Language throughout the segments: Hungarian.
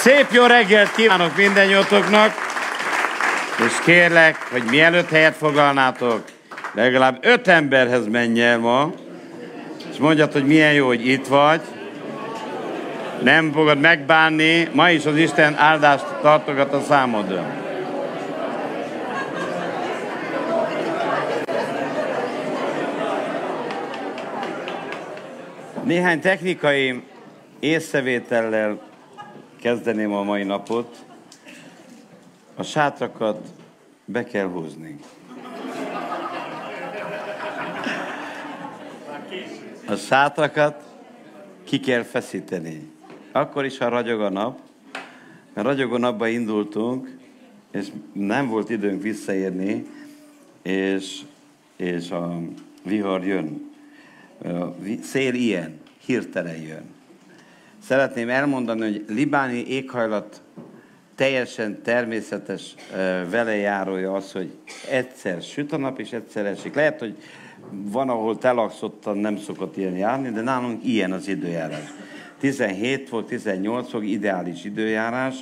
Szép jó reggelt kívánok mindennyiatoknak, és kérlek, hogy mielőtt helyet foglalnátok, legalább öt emberhez menj el ma, és mondjad, hogy milyen jó, hogy itt vagy. Nem fogod megbánni, ma is az Isten áldást tartogat a számodra. Néhány technikai észrevétellel kezdeném a mai napot. A sátrakat be kell húzni. A sátrakat ki kell feszíteni. Akkor is, ha ragyog a nap, mert ragyogó napba indultunk, és nem volt időnk visszaérni, és, és a vihar jön. A szél ilyen, hirtelen jön. Szeretném elmondani, hogy libáni éghajlat teljesen természetes velejárója az, hogy egyszer süt a nap, és egyszer esik. Lehet, hogy van, ahol telakszottan nem szokott ilyen járni, de nálunk ilyen az időjárás. 17 volt, 18 fok, ideális időjárás,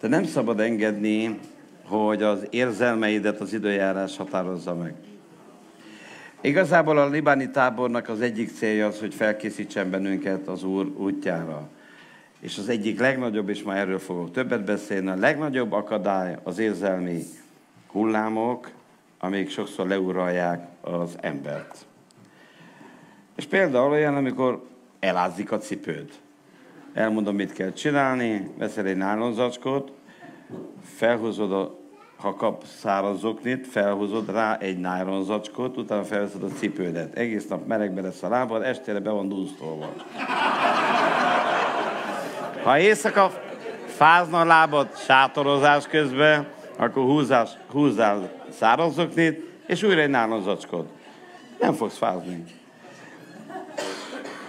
de nem szabad engedni, hogy az érzelmeidet az időjárás határozza meg. Igazából a libáni tábornak az egyik célja az, hogy felkészítsen bennünket az Úr útjára. És az egyik legnagyobb, és már erről fogok többet beszélni, a legnagyobb akadály az érzelmi hullámok, amik sokszor leuralják az embert. És például olyan, amikor elázik a cipőd. Elmondom, mit kell csinálni, veszel egy nálonzacskót, felhúzod a ha kap száraz zoknit, felhozod rá egy nájron zacskót, utána felveszed a cipődet. Egész nap melegbe lesz a lábad, estére be van dúztolva. Ha éjszaka fázna a lábad sátorozás közben, akkor húzás, húzzál száraz zoknit, és újra egy nálon zacskót. Nem fogsz fázni.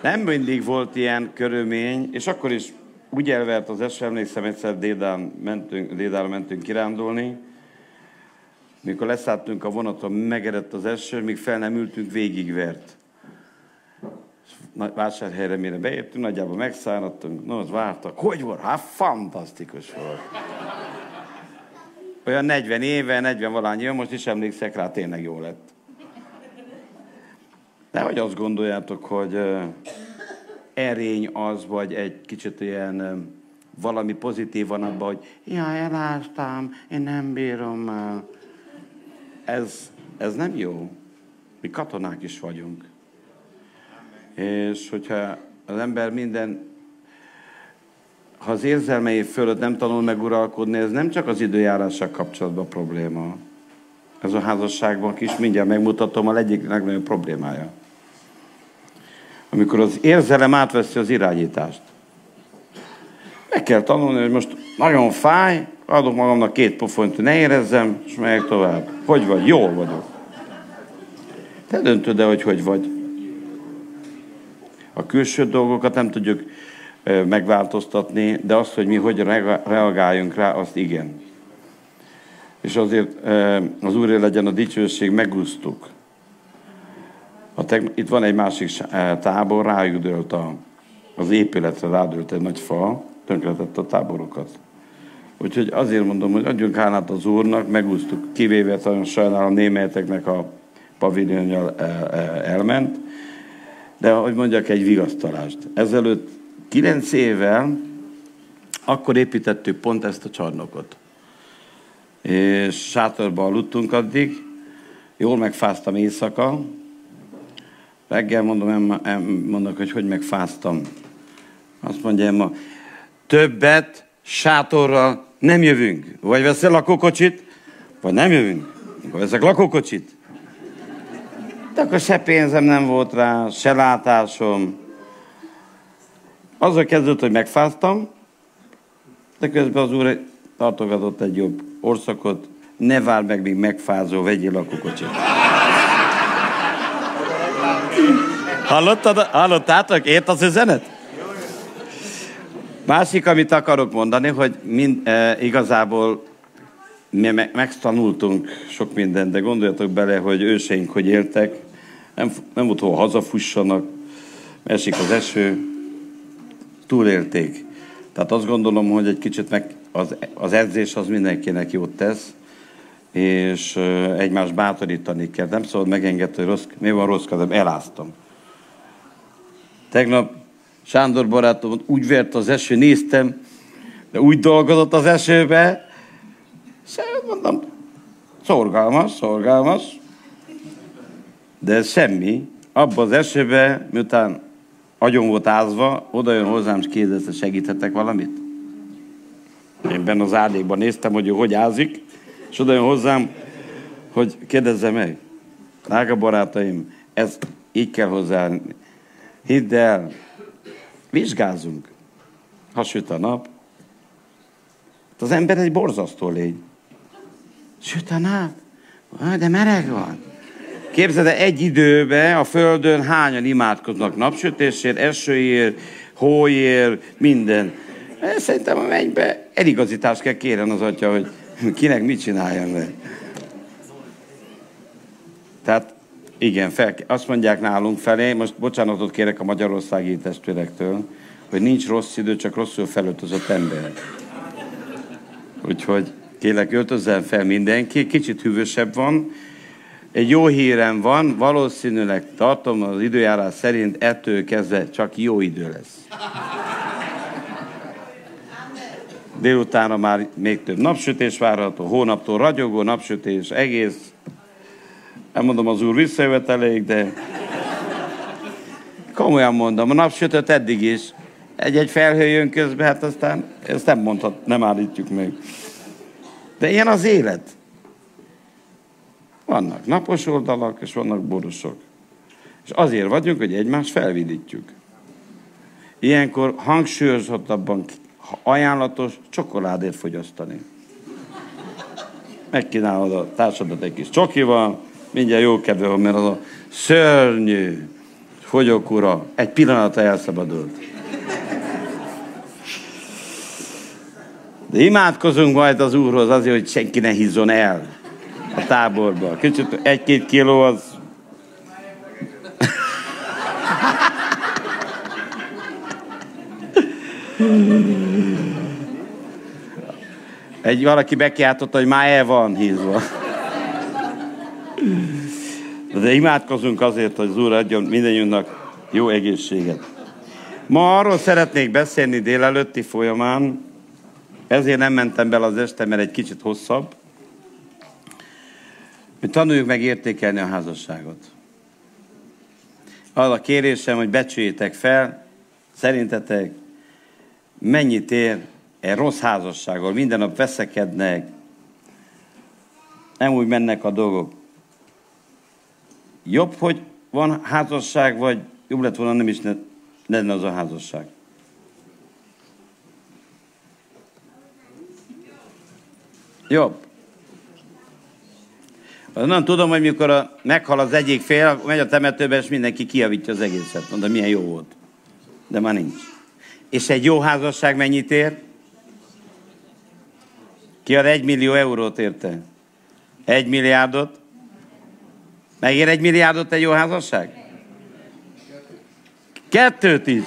Nem mindig volt ilyen körülmény, és akkor is úgy elvert az eső, emlékszem egyszer Dédán mentünk, Dédára mentünk kirándulni, mikor leszálltunk a vonaton, megerett az eső, míg fel nem ültünk, végigvert. Vásárhelyre mire beértünk, nagyjából megszáradtunk, no, az vártak. Hogy volt? Hát fantasztikus volt. Olyan 40 éve, 40 valány jön, most is emlékszek rá, tényleg jó lett. De hogy azt gondoljátok, hogy erény az, vagy egy kicsit ilyen valami pozitív van abban, hogy ja, elástam, én nem bírom már ez, ez nem jó. Mi katonák is vagyunk. És hogyha az ember minden, ha az érzelmei fölött nem tanul meguralkodni, ez nem csak az időjárással kapcsolatban probléma. Ez a házasságban is mindjárt megmutatom a egyik legnagyobb problémája. Amikor az érzelem átveszi az irányítást. Meg kell tanulni, hogy most nagyon fáj, adok magamnak két pofonyt, hogy ne érezzem, és megyek tovább. Hogy vagy? Jól vagyok. Te döntöd el, hogy hogy vagy. A külső dolgokat nem tudjuk megváltoztatni, de azt, hogy mi hogy reagáljunk rá, azt igen. És azért az Úr legyen a dicsőség, megúsztuk. A teg- itt van egy másik tábor, rájuk dőlt a, az épületre, rádőlt egy nagy fa, tönkretett a táborokat. Úgyhogy azért mondom, hogy adjunk hálát az Úrnak, megúsztuk, kivéve nagyon sajnálom németeknek a paviljonjal elment, de hogy mondjak egy vigasztalást. Ezelőtt kilenc évvel akkor építettük pont ezt a csarnokot. És sátorban aludtunk addig, jól megfáztam éjszaka, reggel mondom, em, mondok, hogy hogy megfáztam. Azt mondja Emma, többet sátorral nem jövünk. Vagy veszel lakókocsit, vagy nem jövünk. Akkor veszek lakókocsit. De akkor se pénzem nem volt rá, se látásom. Azzal kezdődött, hogy megfáztam, de közben az úr tartogatott egy jobb orszakot, ne vár meg, míg megfázó, vegyél lakókocsit. Hallottad, hallottátok? Ért az üzenet? Másik, amit akarok mondani, hogy mind, e, igazából mi me- megtanultunk sok mindent, de gondoljatok bele, hogy őseink hogy éltek, nem, nem hol hazafussanak, esik az eső, túlélték. Tehát azt gondolom, hogy egy kicsit meg az, az edzés az mindenkinek jót tesz, és egymást bátorítani kell. Nem szabad megengedni, hogy rossz, mi van rossz kezem, eláztam. Tegnap Sándor barátom úgy vert az eső, néztem, de úgy dolgozott az esőbe, szóval mondom, szorgalmas, szorgalmas, de semmi. Abban az esőbe, miután agyon volt ázva, oda jön hozzám, és kérdezte, segíthetek valamit? Én benne az ádékban néztem, hogy ő hogy ázik, és oda jön hozzám, hogy kérdezze meg. Drága barátaim, ez így kell hozzá. Hidd el, vizsgázunk. Ha süt a nap, hát az ember egy borzasztó lény. Süt a nap, de mereg van. Képzeld el, egy időben a Földön hányan imádkoznak napsütésért, esőért, hóért, minden. Szerintem a mennybe eligazítást kell kérni az atya, hogy kinek mit csináljon le. Tehát igen, fel, azt mondják nálunk felé, most bocsánatot kérek a magyarországi testvérektől, hogy nincs rossz idő, csak rosszul felöltözött ember. Úgyhogy kérlek, öltözzen fel mindenki, kicsit hűvösebb van. Egy jó hírem van, valószínűleg tartom az időjárás szerint ettől kezdve csak jó idő lesz. Délutánra már még több napsütés várható, hónaptól ragyogó napsütés, egész. Nem mondom, az úr visszajöveteléig, de komolyan mondom, a napsütött eddig is. Egy-egy felhő jön közben, hát aztán ezt nem mondhat, nem állítjuk meg. De ilyen az élet. Vannak napos oldalak, és vannak borosok. És azért vagyunk, hogy egymást felvidítjuk. Ilyenkor hangsúlyozottabban ajánlatos csokoládét fogyasztani. Megkínálod a társadat egy kis csokival, mindjárt jó kedve van, mert az a szörnyű fogyókúra egy pillanatra elszabadult. De imádkozunk majd az Úrhoz azért, hogy senki ne hízzon el a táborba. Kicsit egy-két kiló az Egy valaki bekiáltotta, hogy már el van hízva. De imádkozunk azért, hogy az Úr adjon mindannyiunknak jó egészséget. Ma arról szeretnék beszélni délelőtti folyamán, ezért nem mentem bele az este, mert egy kicsit hosszabb, hogy tanuljuk meg értékelni a házasságot. Az a kérésem, hogy becsüljétek fel, szerintetek mennyit ér egy rossz házassággal, minden nap veszekednek, nem úgy mennek a dolgok. Jobb, hogy van házasság, vagy jobb lett volna nem is ne, lenne az a házasság. Jobb. Nem tudom, hogy mikor a, meghal az egyik fél, megy a temetőbe, és mindenki kiavítja az egészet. Mondom, milyen jó volt. De már nincs. És egy jó házasság mennyit ér? Ki ad egy millió eurót érte? Egy milliárdot? Megér egy milliárdot egy jó házasság? Kettőt is.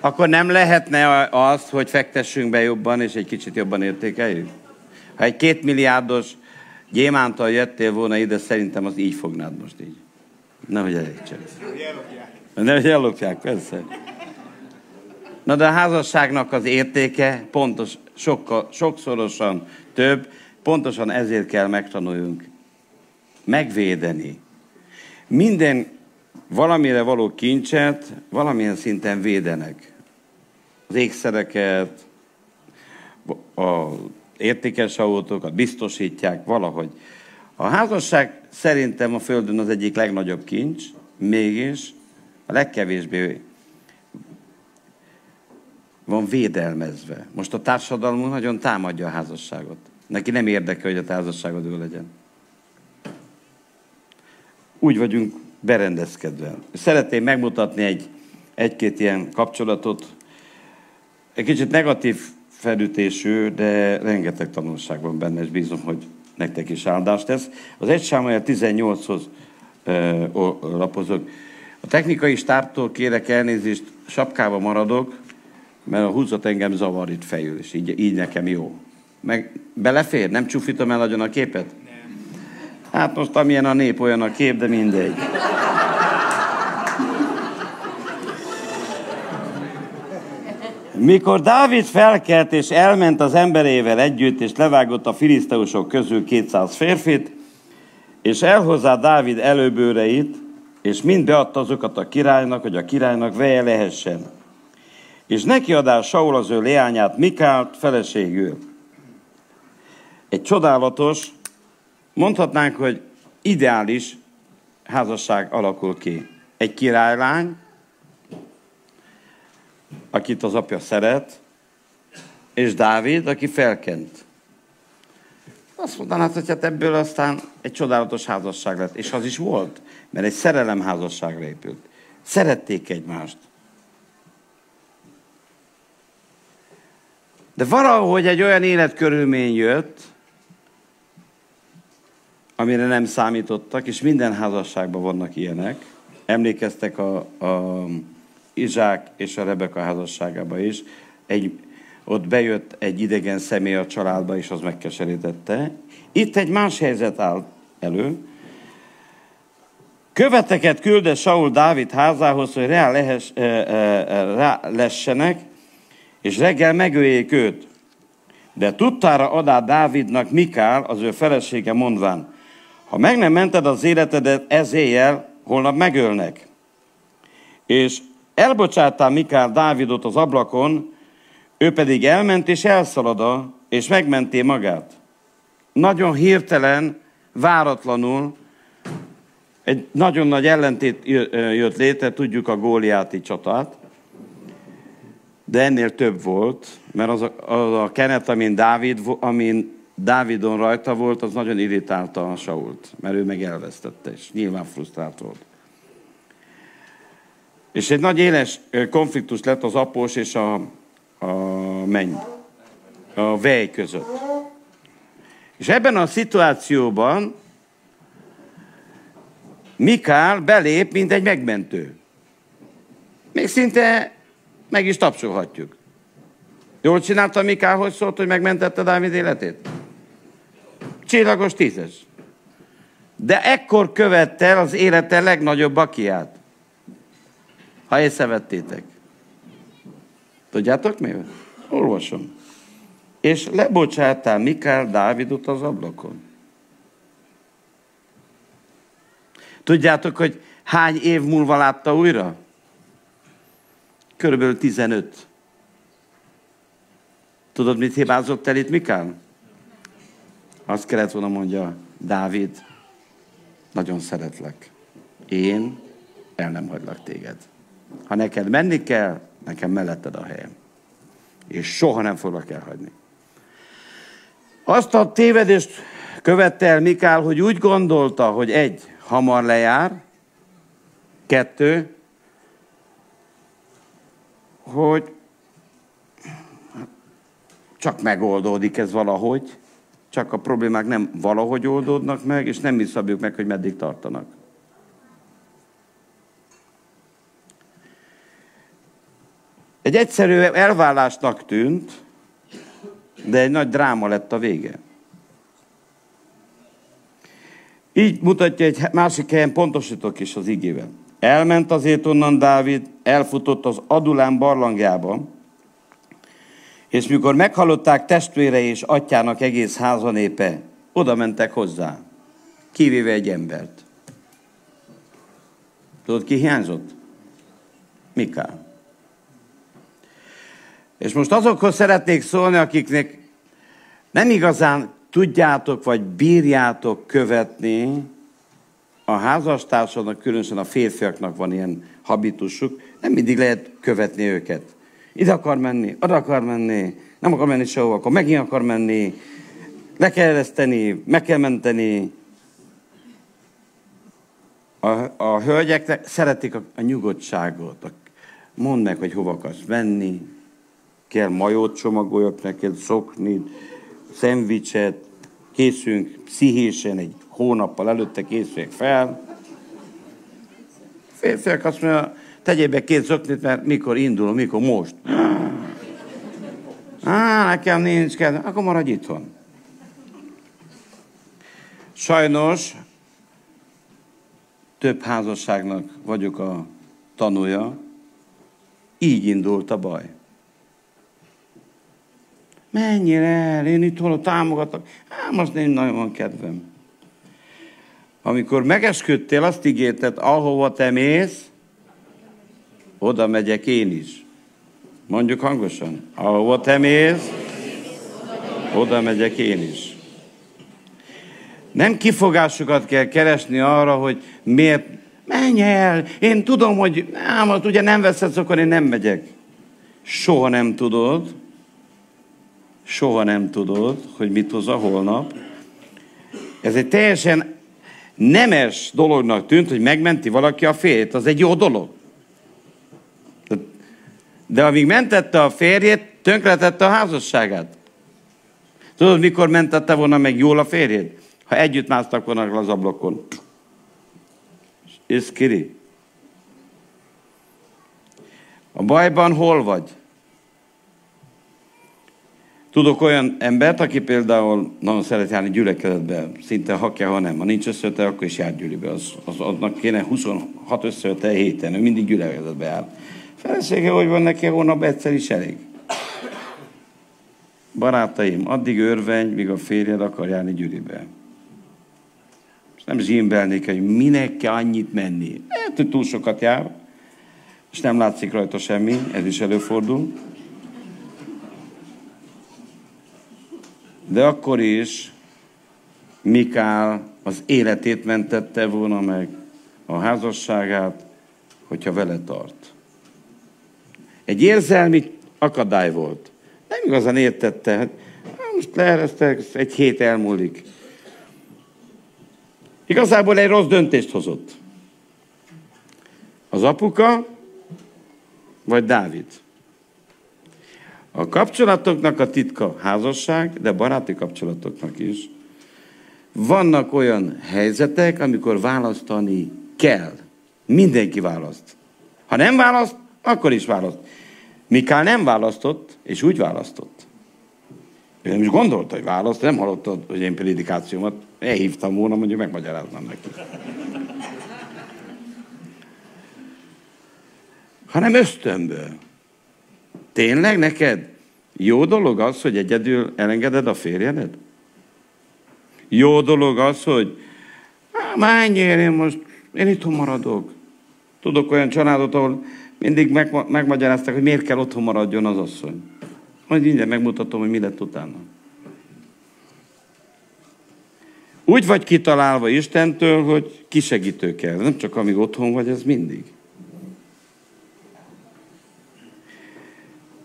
Akkor nem lehetne az, hogy fektessünk be jobban, és egy kicsit jobban értékeljük? Ha egy két milliárdos gyémántal jöttél volna ide, szerintem az így fognád most így. Nehogy elég csak. Nehogy ellopják, persze. Na de a házasságnak az értéke pontos, sokkal, sokszorosan több, pontosan ezért kell megtanuljunk megvédeni. Minden valamire való kincset valamilyen szinten védenek. Az ékszereket, a értékes autókat biztosítják valahogy. A házasság szerintem a Földön az egyik legnagyobb kincs, mégis a legkevésbé van védelmezve. Most a társadalmunk nagyon támadja a házasságot. Neki nem érdekel, hogy a házasságod ő legyen. Úgy vagyunk berendezkedve. Szeretném megmutatni egy, egy-két ilyen kapcsolatot. Egy kicsit negatív felütésű, de rengeteg tanulság van benne, és bízom, hogy nektek is áldást tesz. Az egy Sámuel 18-hoz lapozok. A technikai stábtól kérek elnézést, sapkába maradok, Mert a húzat engem zavar itt fejül, és így, így nekem jó. Meg belefér? Nem csúfítom el nagyon a képet? Hát most amilyen a nép, olyan a kép, de mindegy. Mikor Dávid felkelt és elment az emberével együtt, és levágott a filiszteusok közül 200 férfit, és elhozzá Dávid előbőreit, és mind beadta azokat a királynak, hogy a királynak veje lehessen. És neki adál Saul az ő leányát, Mikált feleségül. Egy csodálatos, mondhatnánk, hogy ideális házasság alakul ki. Egy királylány, akit az apja szeret, és Dávid, aki felkent. Azt mondanád, hogy hát ebből aztán egy csodálatos házasság lett. És az is volt, mert egy szerelem házasságra épült. Szerették egymást. De valahogy egy olyan életkörülmény jött, amire nem számítottak, és minden házasságban vannak ilyenek. Emlékeztek a, a Izsák és a Rebeka házasságába is. Egy, ott bejött egy idegen személy a családba, és az megkeserítette. Itt egy más helyzet áll elő. Követeket külde Saul Dávid házához, hogy rá, lehes, rá lessenek, és reggel megöljék őt. De tudtára adá Dávidnak Mikál, az ő felesége mondván, ha meg nem mented az életedet ez éjjel, holnap megölnek. És elbocsáttál Mikál Dávidot az ablakon, ő pedig elment és elszalada, és megmenté magát. Nagyon hirtelen, váratlanul, egy nagyon nagy ellentét jött létre, tudjuk a góliáti csatát, de ennél több volt, mert az a, az a kenet, amin, Dávid, amin Dávidon rajta volt, az nagyon irritálta a Sault, mert ő meg elvesztette, és nyilván frusztrált volt. És egy nagy éles konfliktus lett az após és a, a menny, a vej között. És ebben a szituációban Mikál belép, mint egy megmentő. Még szinte meg is tapsolhatjuk. Jól csinálta Mikál, hogy szólt, hogy megmentette Dávid életét? Csillagos tízes. De ekkor követte el az élete legnagyobb bakiát. Ha észrevettétek. Tudjátok mi? Olvasom. És lebocsáttál Mikál Dávidot az ablakon. Tudjátok, hogy hány év múlva látta újra? Körülbelül 15. Tudod, mit hibázott el itt Mikál? Azt kellett volna mondja, Dávid, nagyon szeretlek. Én el nem hagylak téged. Ha neked menni kell, nekem melletted a helyem. És soha nem foglak elhagyni. Azt a tévedést követte el Mikál, hogy úgy gondolta, hogy egy, hamar lejár, kettő, hogy csak megoldódik ez valahogy, csak a problémák nem valahogy oldódnak meg, és nem mi szabjuk meg, hogy meddig tartanak. Egy egyszerű elvállásnak tűnt, de egy nagy dráma lett a vége. Így mutatja egy másik helyen, pontosítok is az igével. Elment azért onnan Dávid, elfutott az Adulán barlangjába, és mikor meghallották testvére és atyának egész házanépe, oda mentek hozzá, kivéve egy embert. Tudod, ki hiányzott? Mikál. És most azokhoz szeretnék szólni, akiknek nem igazán tudjátok, vagy bírjátok követni, a házastársadnak, különösen a férfiaknak van ilyen habitusuk, nem mindig lehet követni őket. Ide akar menni, oda akar menni, nem akar menni sehova, akkor megint akar menni, le kell ereszteni, meg kell menteni. A, a hölgyek szeretik a, a nyugodtságot. A, mondd meg, hogy hova akarsz menni, kell majót csomagoljak neked, szokni, szendvicset, készünk pszichésen, egy hónappal előtte készüljek fel. Férfiak azt mondja, tegyél be két zoknit, mert mikor indul, mikor most. Á, nekem nincs kedvem, akkor maradj itthon. Sajnos több házasságnak vagyok a tanúja, így indult a baj. Menjél el, én itt hol támogatok. Hát most nem nagyon van kedvem. Amikor megesküdtél, azt ígérted, ahova te mész, oda megyek én is. Mondjuk hangosan. Ahova te mész, oda megyek én is. Nem kifogásokat kell keresni arra, hogy miért menj el, én tudom, hogy nem, ugye nem veszed, akkor én nem megyek. Soha nem tudod, soha nem tudod, hogy mit hoz a holnap. Ez egy teljesen nemes dolognak tűnt, hogy megmenti valaki a férjét. Az egy jó dolog. De amíg mentette a férjét, tönkretette a házasságát. Tudod, mikor mentette volna meg jól a férjét? Ha együtt másztak volna az ablakon. És kiri. A bajban hol vagy? Tudok olyan embert, aki például nagyon szeret járni gyülekezetbe, szinte ha kell, ha nem. Ha nincs összeöte, akkor is jár gyűlibe. Az, az, annak kéne 26 összeöte héten, ő mindig gyülekezetbe jár. Felesége, hogy van neki, hónap egyszer is elég. Barátaim, addig örvenj, míg a férjed akar járni gyűlibe. És nem zsimbelnék, hogy minek kell annyit menni. Lehet, hogy túl sokat jár, és nem látszik rajta semmi, ez is előfordul. De akkor is Mikál az életét mentette volna meg, a házasságát, hogyha vele tart. Egy érzelmi akadály volt. Nem igazán értette. Hát, most leeresztek, egy hét elmúlik. Igazából egy rossz döntést hozott. Az apuka, vagy Dávid. A kapcsolatoknak a titka házasság, de baráti kapcsolatoknak is. Vannak olyan helyzetek, amikor választani kell. Mindenki választ. Ha nem választ, akkor is választ. Mikál nem választott, és úgy választott. Ő nem is gondolta, hogy választ, nem hallottad, hogy én prédikációmat elhívtam volna, mondjuk megmagyaráznám neki. Hanem ösztönből. Tényleg neked jó dolog az, hogy egyedül elengeded a férjedet? Jó dolog az, hogy menjél, én most, én itthon maradok. Tudok olyan családot, ahol mindig meg, megmagyarázták, hogy miért kell otthon maradjon az asszony. Majd mindjárt megmutatom, hogy mi lett utána. Úgy vagy kitalálva Istentől, hogy kisegítő kell. Nem csak amíg otthon vagy, ez mindig.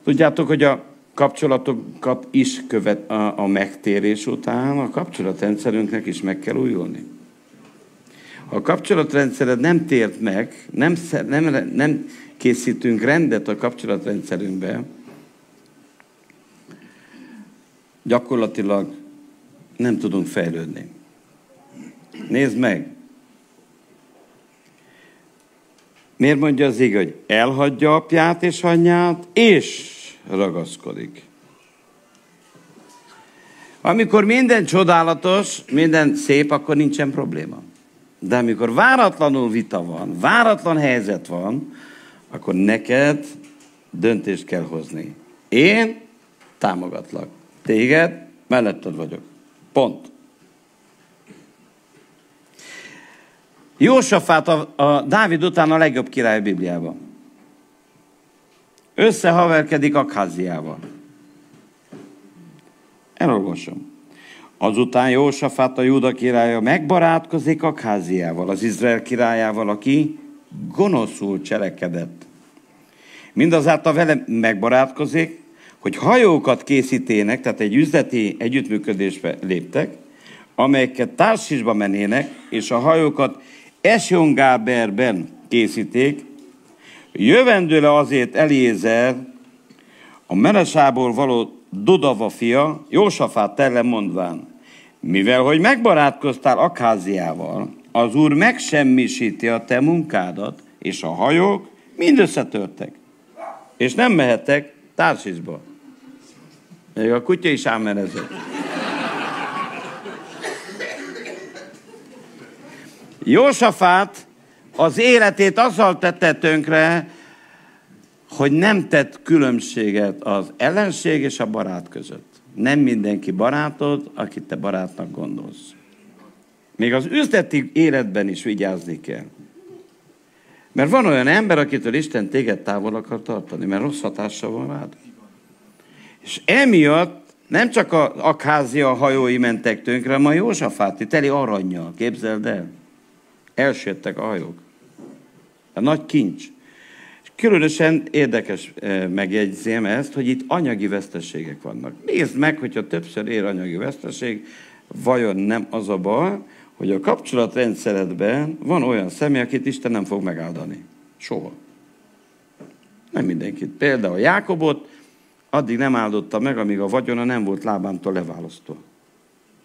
Tudjátok, hogy a kapcsolatokat is követ a, a megtérés után, a kapcsolatrendszerünknek is meg kell újulni. Ha a kapcsolatrendszered nem tért meg, nem, nem, nem készítünk rendet a kapcsolatrendszerünkbe, gyakorlatilag nem tudunk fejlődni. Nézd meg! Miért mondja az ég, hogy elhagyja apját és anyját, és ragaszkodik. Amikor minden csodálatos, minden szép, akkor nincsen probléma. De amikor váratlanul vita van, váratlan helyzet van, akkor neked döntést kell hozni. Én támogatlak. Téged melletted vagyok. Pont. Jósafát a, a Dávid után a legjobb király a Bibliában összehaverkedik Akháziával. Elolvasom. Azután Jósafát a Júda királya megbarátkozik Akháziával, az Izrael királyával, aki gonoszul cselekedett. Mindazáltal vele megbarátkozik, hogy hajókat készítének, tehát egy üzleti együttműködésbe léptek, amelyeket társisba mennének, és a hajókat Esjongáberben készíték, Jövendőle azért Eliézer, a Menesából való Dodava fia, Jósafát tele mondván, mivel, hogy megbarátkoztál Akáziával, az Úr megsemmisíti a te munkádat, és a hajók mind összetörtek, és nem mehetek Társisba. Még a kutya is ámenezett. Jósafát az életét azzal tette tönkre, hogy nem tett különbséget az ellenség és a barát között. Nem mindenki barátod, akit te barátnak gondolsz. Még az üzleti életben is vigyázni kell. Mert van olyan ember, akitől Isten téged távol akar tartani, mert rossz hatása van rád. És emiatt nem csak a Akházia hajói mentek tönkre, hanem a Józsafáti teli aranyjal, képzeld el. Elsőttek a hajók. A nagy kincs. És különösen érdekes eh, megjegyzém ezt, hogy itt anyagi veszteségek vannak. Nézd meg, hogyha többször ér anyagi veszteség, vajon nem az a baj, hogy a kapcsolatrendszeredben van olyan személy, akit Isten nem fog megáldani. Soha. Nem mindenkit. Például Jákobot addig nem áldotta meg, amíg a vagyona nem volt lábámtól leválasztva.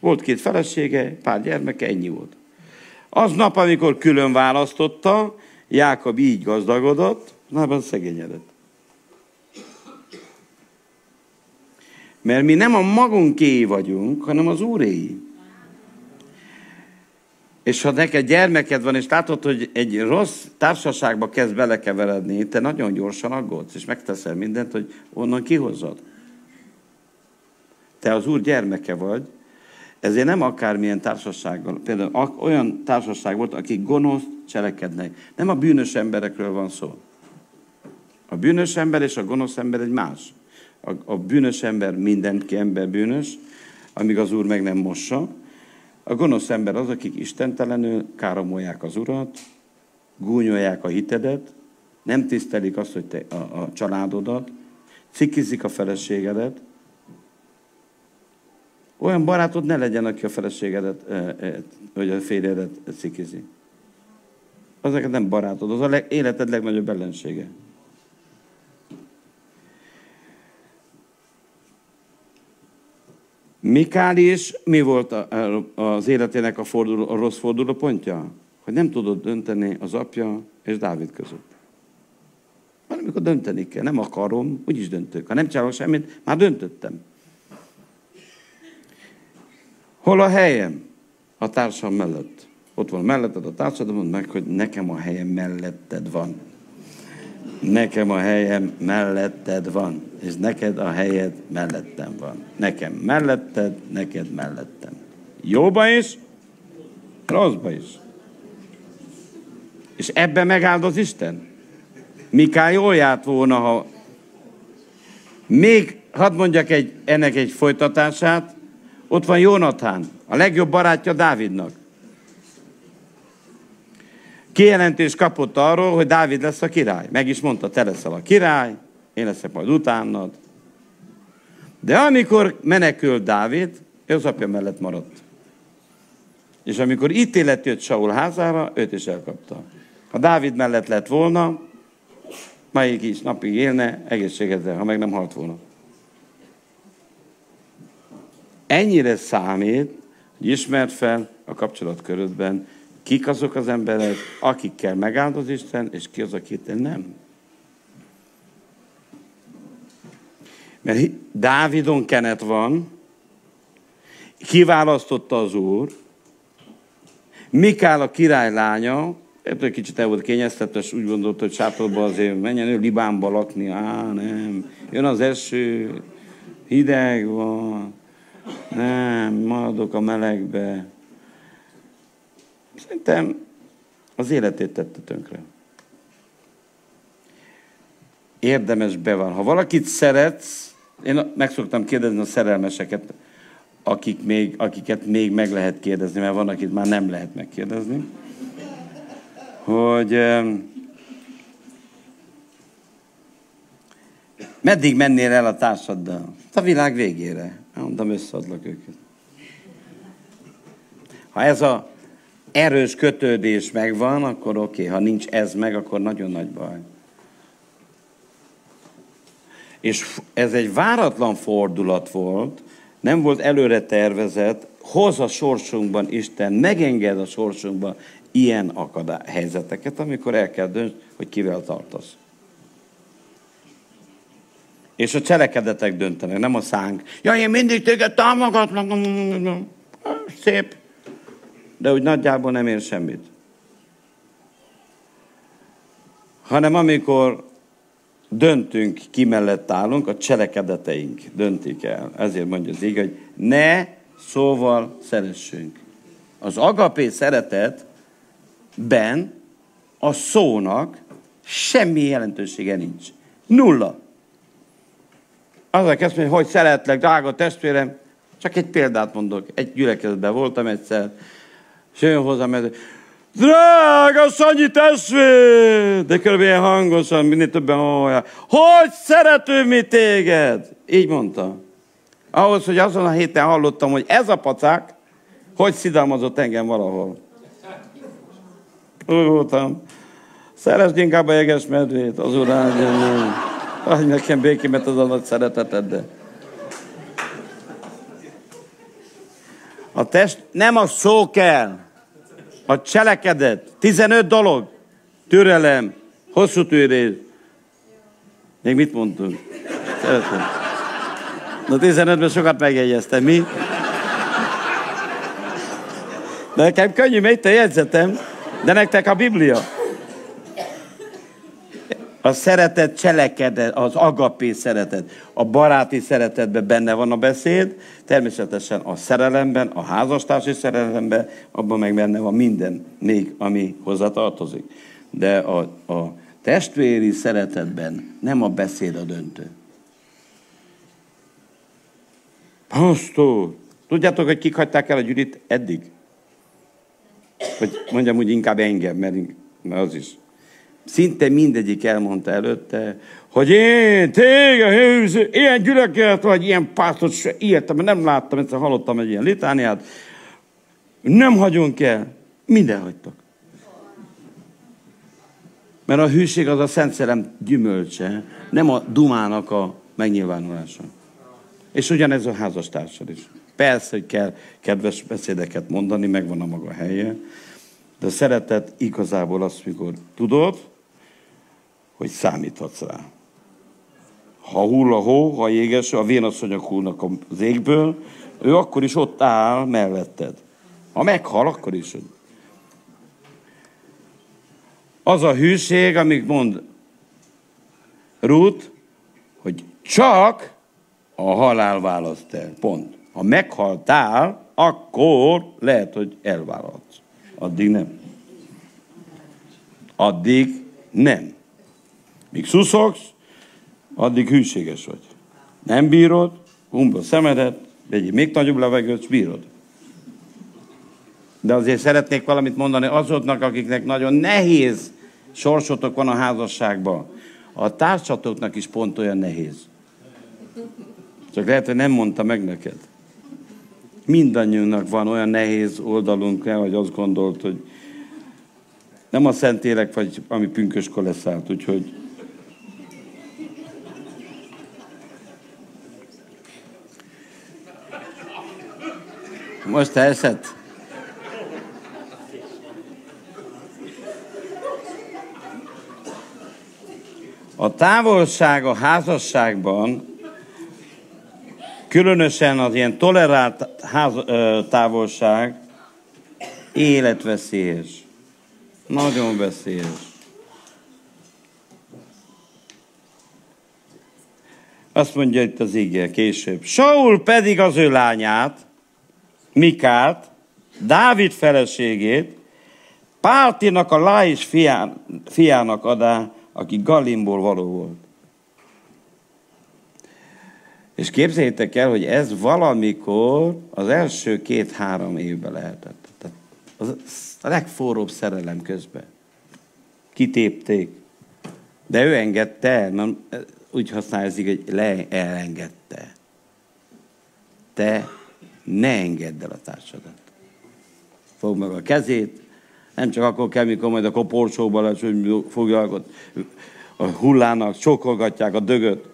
Volt két felesége, pár gyermeke, ennyi volt. Az nap, amikor külön választotta, Jákob így gazdagodott, nában szegényedett. Mert mi nem a magunkéi vagyunk, hanem az úréi. És ha neked gyermeked van, és látod, hogy egy rossz társaságba kezd belekeveredni, te nagyon gyorsan aggódsz, és megteszel mindent, hogy onnan kihozzad. Te az Úr gyermeke vagy, ezért nem akármilyen társasággal, például olyan társaság volt, akik gonosz cselekednek. Nem a bűnös emberekről van szó. A bűnös ember és a gonosz ember egy más. A, a bűnös ember mindenki ember bűnös, amíg az Úr meg nem mossa. A gonosz ember az, akik istentelenül káromolják az Urat, gúnyolják a hitedet, nem tisztelik azt, hogy te a, a családodat, cikizik a feleségedet. Olyan barátod ne legyen, aki a feleségedet, e, e, vagy a férjedet cikizi. Az neked nem barátod, az a leg, életed legnagyobb ellensége. Mikál is mi volt az életének a, forduló, a rossz fordulópontja? Hogy nem tudott dönteni az apja és Dávid között. Valamikor dönteni kell. Nem akarom, úgyis döntök. Ha nem csinálok semmit, már döntöttem. Hol a helyem? A társam mellett. Ott van melletted a társad, mondd meg, hogy nekem a helyem melletted van. Nekem a helyem melletted van, és neked a helyed mellettem van. Nekem melletted, neked mellettem. Jóba is, rosszba is. És ebbe megáldoz Isten? Miká jól járt volna, ha még, hadd mondjak egy, ennek egy folytatását, ott van Jónatán, a legjobb barátja Dávidnak kijelentést kapott arról, hogy Dávid lesz a király. Meg is mondta, te leszel a király, én leszek majd utánad. De amikor menekült Dávid, ő az apja mellett maradt. És amikor ítélet jött Saul házára, őt is elkapta. Ha Dávid mellett lett volna, melyik is napig élne, egészségedre, ha meg nem halt volna. Ennyire számít, hogy ismert fel a kapcsolatkörödben, Kik azok az emberek, akikkel megáldoz Isten, és ki az, akit nem? Mert Dávidon kenet van, kiválasztotta az Úr, Mikál a király lánya, egy kicsit el volt kényeztetve, úgy gondolta, hogy sátorba azért menjen ő Libánba lakni. Á, nem. Jön az eső, hideg van. Nem, maradok a melegbe. Szerintem az életét tette tönkre. Érdemes bevan. Ha valakit szeretsz, én meg szoktam kérdezni a szerelmeseket, akik még, akiket még meg lehet kérdezni, mert van, akit már nem lehet megkérdezni, hogy meddig mennél el a társaddal? A világ végére. Mondtam, összeadlak őket. Ha ez a erős kötődés megvan, akkor oké, okay. ha nincs ez meg, akkor nagyon nagy baj. És ez egy váratlan fordulat volt, nem volt előre tervezett, hoz a sorsunkban Isten, megenged a sorsunkban ilyen akadály helyzeteket, amikor el kell dönts, hogy kivel tartasz. És a cselekedetek döntenek, nem a szánk. Ja, én mindig téged támogatlak. Szép. De úgy nagyjából nem ér semmit. Hanem amikor döntünk, ki mellett állunk, a cselekedeteink döntik el. Ezért mondja az így, hogy ne szóval szeressünk. Az agapé szeretetben a szónak semmi jelentősége nincs. Nulla. Azzal kezd hogy hogy szeretlek, drága testvérem, csak egy példát mondok. Egy gyülekezetben voltam egyszer, jön hozzám, mert Drága Sanyi testvér! De körülbelül ilyen hangosan, minél többen hallják. Hogy szerető mi téged? Így mondta. Ahhoz, hogy azon a héten hallottam, hogy ez a pacák, hogy szidalmazott engem valahol. Úgy voltam. Szeresd inkább a jeges medvét, az úr Adj nekem békémet az a nagy szereteted, de... A test, nem a szó kell, a cselekedet. 15 dolog. Türelem, hosszú tűrés. Még mit mondtunk? Szeretem. Na 15-ben sokat megjegyeztem, mi? Nekem könnyű, mert itt a jegyzetem, de nektek a Biblia. A szeretet cselekedet, az agapé szeretet, a baráti szeretetben benne van a beszéd, természetesen a szerelemben, a házastársi szerelemben, abban meg benne van minden még, ami hozzá tartozik. De a, a testvéri szeretetben nem a beszéd a döntő. Pastor, tudjátok, hogy kik hagyták el a gyűrit eddig? Vagy mondjam úgy inkább engem, mert, mert az is. Szinte mindegyik elmondta előtte, hogy én, téged, ilyen gyülekezet vagy, ilyen pásztot se értem, nem láttam, egyszer hallottam egy ilyen litániát. Nem hagyunk el. Minden hagytak. Mert a hűség az a Szent Szellem gyümölcse, nem a dumának a megnyilvánulása. És ugyanez a házastársal is. Persze, hogy kell kedves beszédeket mondani, megvan a maga helye, de a szeretet igazából az, mikor tudod, hogy számíthatsz rá. Ha hull a hó, ha jéges, a vénasszonyok hullnak az égből, ő akkor is ott áll melletted. Ha meghal, akkor is. Az a hűség, amit mond Ruth, hogy csak a halál választ el. Pont. Ha meghaltál, akkor lehet, hogy elvállalsz. Addig nem. Addig nem. Míg szuszogsz, addig hűséges vagy. Nem bírod, humba szemedet, vegyél még nagyobb levegőt, bírod. De azért szeretnék valamit mondani azoknak, akiknek nagyon nehéz sorsotok van a házasságban. A társatoknak is pont olyan nehéz. Csak lehet, hogy nem mondta meg neked. Mindannyiunknak van olyan nehéz oldalunk, hogy azt gondolt, hogy nem a Szentélek vagy, ami pünköskor leszállt, úgyhogy Most elszett. A távolság a házasságban, különösen az ilyen tolerált ház, távolság, életveszélyes. Nagyon veszélyes. Azt mondja itt az ígér később. Saul pedig az ő lányát, Mikát, Dávid feleségét, Páltinak a Láis fián, fiának adá, aki Galimból való volt. És képzeljétek el, hogy ez valamikor az első két-három évben lehetett. Tehát az a legforróbb szerelem közben. Kitépték. De ő engedte, nem, úgy használja, hogy le, elengedte. Te ne engedd el a társadat. Fogd meg a kezét, nem csak akkor kell, mikor majd a koporsóba lesz, hogy fogják a hullának, csokolgatják a dögöt.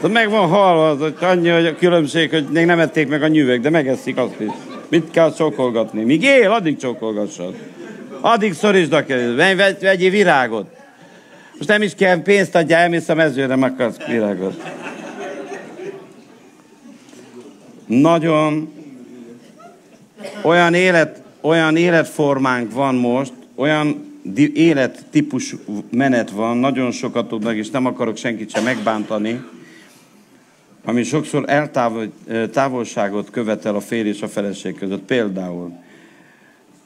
De meg van halva az, hogy annyi hogy a különbség, hogy még nem ették meg a nyüvek, de megeszik azt is. Mit kell csokolgatni? Míg él, addig csokolgassad. Addig szorítsd a kezed, vegyél virágot. Most nem is kell pénzt adja, elmész a mezőre, akarsz virágot. Nagyon olyan, élet, olyan életformánk van most, olyan élettípus menet van, nagyon sokat tudnak, és nem akarok senkit sem megbántani, ami sokszor eltávolságot követel a fél és a feleség között. Például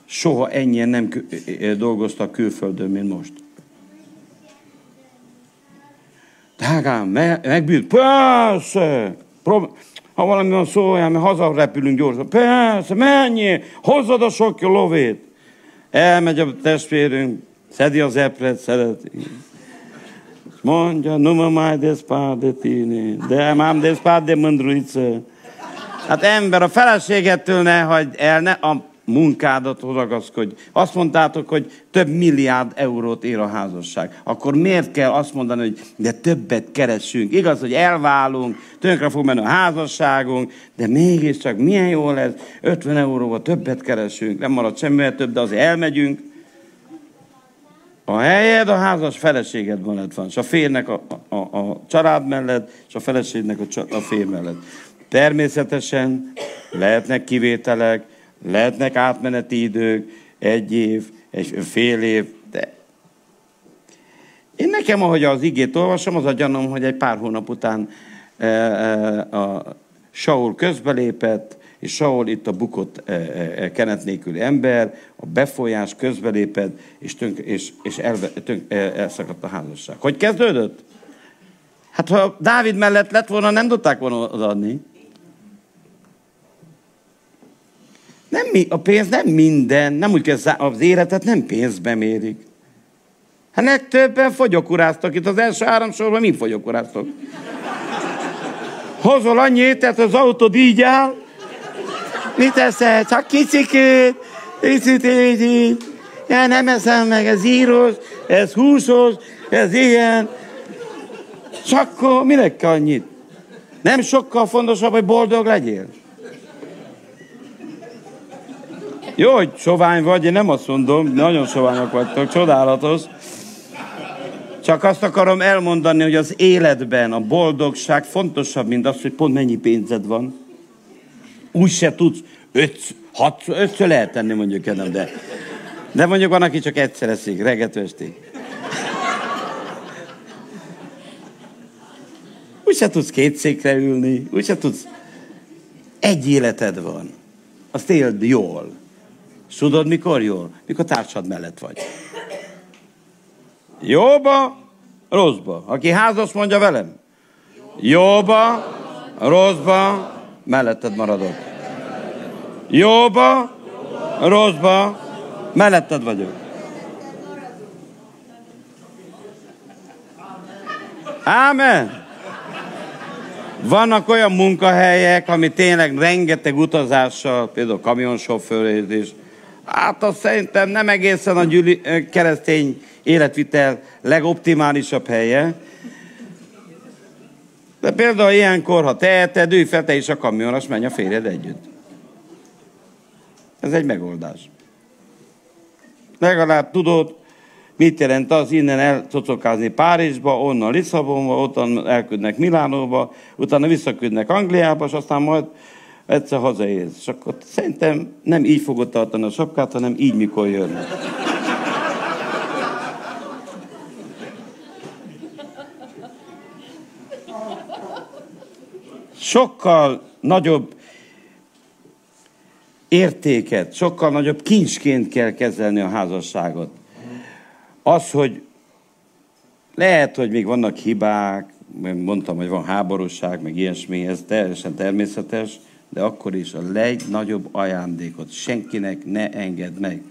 soha ennyien nem dolgoztak külföldön, mint most. Drágám, me- megbűnt? Persze! Prób- ha valami van szóljál, mert hazarepülünk gyorsan. Persze, mennyi? Hozzad a sok lovét. Elmegy a testvérünk, szedi az epret, szereti. Mondja, nu mă mai despart de tine, de despart de mândruiță. Hát ember, a feleségettől ne hagyd el, ne a munkádat ragaszkodj. Azt mondtátok, hogy több milliárd eurót ér a házasság. Akkor miért kell azt mondani, hogy de többet keresünk? Igaz, hogy elválunk, tönkre fog menni a házasságunk, de mégiscsak milyen jó lesz, 50 euróval többet keresünk, nem marad semmivel több, de azért elmegyünk. A helyed a házas feleséged mellett van, és a férnek a, a, a család mellett, és a feleségnek a, a fér mellett. Természetesen lehetnek kivételek, lehetnek átmeneti idők, egy év, egy fél év, de én nekem, ahogy az igét olvasom, az a gyanom, hogy egy pár hónap után e, e, a Saul közbelépett, és Saul itt a bukott e, e, kenet nélküli ember, a befolyás közbelépett, és, tönk, és, és elve, tönk, elszakadt a házasság. Hogy kezdődött? Hát ha Dávid mellett lett volna, nem tudták volna odaadni. Nem, a pénz nem minden, nem úgy kell, az életet nem pénzbe mérik. Hát legtöbben fogyokuráztak. Itt az első három sorban mind fogyokuráztok. Hozol annyit, tehát az autód így áll. Mit eszel? Csak kicsikét. Picit így, így. Ja, nem eszem meg, ez íros, ez húsos, ez ilyen. És akkor minek kell annyit? Nem sokkal fontosabb, hogy boldog legyél? Jó, hogy sovány vagy, én nem azt mondom, nagyon soványok vagytok, csodálatos. Csak azt akarom elmondani, hogy az életben a boldogság fontosabb, mint az, hogy pont mennyi pénzed van. Úgy se tudsz, öt, hat, ötször lehet tenni mondjuk ennem, de, de mondjuk van, aki csak egyszer eszik, reggető estig. Úgy se tudsz két székre ülni, úgy se tudsz. Egy életed van. Azt éld jól. Tudod, mikor jól? Mikor társad mellett vagy. Jóba, rosszba. Aki házas, mondja velem. Jóba, rosszba, melletted maradok. Jóba, rosszba, melletted vagyok. Ámen. Vannak olyan munkahelyek, ami tényleg rengeteg utazással, például kamionsofőr és Hát azt szerintem nem egészen a gyüli, keresztény életvitel legoptimálisabb helye. De például ilyenkor, ha teheted, ülj fel te is a kamionos, menj a férjed együtt. Ez egy megoldás. Legalább tudod, mit jelent az innen elcocokázni Párizsba, onnan Lisszabonba, ottan elküldnek Milánóba, utána visszaküldnek Angliába, és aztán majd egyszer hazaérsz. És akkor szerintem nem így fogod tartani a sapkát, hanem így, mikor jön. Sokkal nagyobb értéket, sokkal nagyobb kincsként kell kezelni a házasságot. Az, hogy lehet, hogy még vannak hibák, mondtam, hogy van háborúság, meg ilyesmi, ez teljesen természetes, de akkor is a legnagyobb ajándékot senkinek ne engedd meg.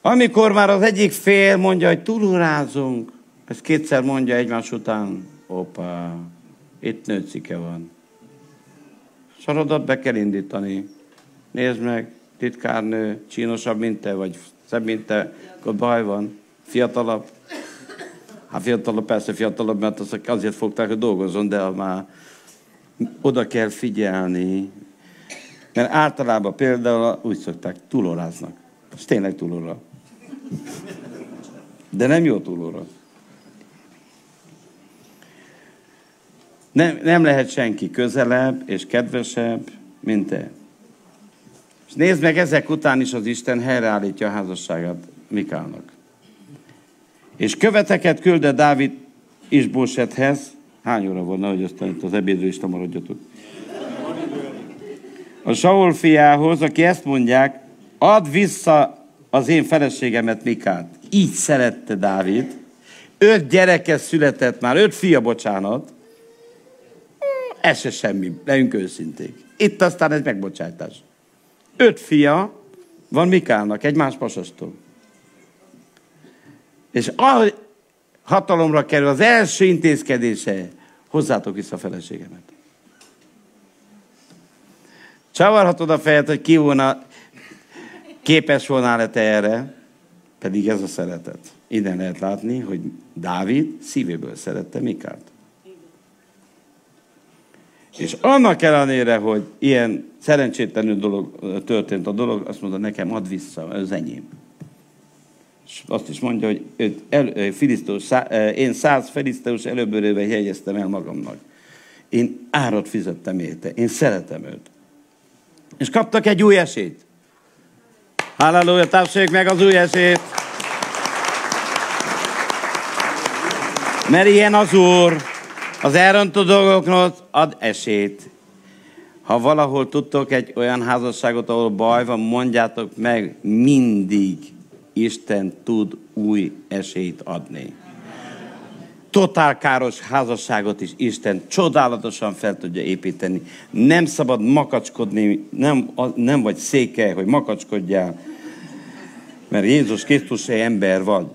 Amikor már az egyik fél mondja, hogy túlurázunk, ezt kétszer mondja egymás után, opa, itt nőcike van. Sorodat be kell indítani. Nézd meg, titkárnő, csínosabb, mint te, vagy szebb, mint te, akkor baj van. Fiatalabb. Hát fiatalabb, persze fiatalabb, mert azért fogták, hogy dolgozzon, de már oda kell figyelni, mert általában például úgy szokták, túloráznak. Ez tényleg túlóra. De nem jó túlóra. Nem, nem lehet senki közelebb és kedvesebb, mint te. És nézd meg, ezek után is az Isten helyreállítja a házasságát Mikálnak. És követeket küldött Dávid Isbósethez. Hány óra volna, hogy aztán itt az ebédről is maradjatok? A Saul fiához, aki ezt mondják, add vissza az én feleségemet Mikát. Így szerette Dávid. Öt gyereke született már, öt fia, bocsánat. Ez se semmi, legyünk őszinték. Itt aztán egy megbocsátás. Öt fia van Mikának, egymás pasastól. És ahogy hatalomra kerül, az első intézkedése, hozzátok vissza a feleségemet. Csavarhatod a fejed, hogy ki volna, képes volnál-e te erre, pedig ez a szeretet. Innen lehet látni, hogy Dávid szívéből szerette Mikát. És annak ellenére, hogy ilyen szerencsétlenül dolog történt a dolog, azt mondta, nekem ad vissza, ez enyém. És azt is mondja, hogy őt el, filiszteus, én száz filiszteus előbőrével jegyeztem el magamnak. Én árat fizettem érte, én szeretem őt. És kaptak egy új esélyt. Halleluja, tapsoljuk meg az új esélyt. Mert ilyen az Úr, az elrontó dolgoknak ad esélyt. Ha valahol tudtok egy olyan házasságot, ahol baj van, mondjátok meg, mindig Isten tud új esélyt adni. Totál káros házasságot is Isten csodálatosan fel tudja építeni. Nem szabad makacskodni, nem, nem vagy széke, hogy makacskodjál, mert Jézus Krisztus egy ember vagy.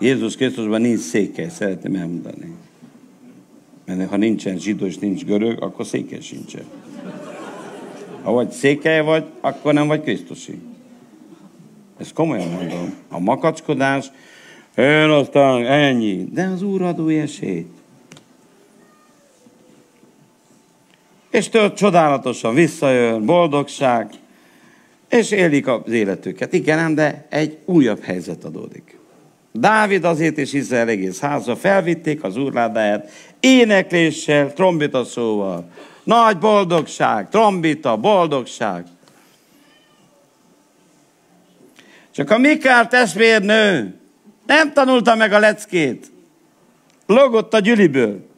Jézus Krisztusban nincs széke, szeretném elmondani. Mert ha nincsen zsidó és nincs görög, akkor széke sincsen. Ha vagy székely vagy, akkor nem vagy Krisztusi. Ezt komolyan mondom. A makacskodás, én aztán ennyi. De az Úr esélyt. És tört csodálatosan visszajön, boldogság, és élik az életüket. Igen, de egy újabb helyzet adódik. Dávid azért és Izrael egész háza felvitték az úrládáját énekléssel, trombita szóval. Nagy boldogság, trombita, boldogság. Csak a Mikál testvérnő nem tanulta meg a leckét. Logott a gyüliből.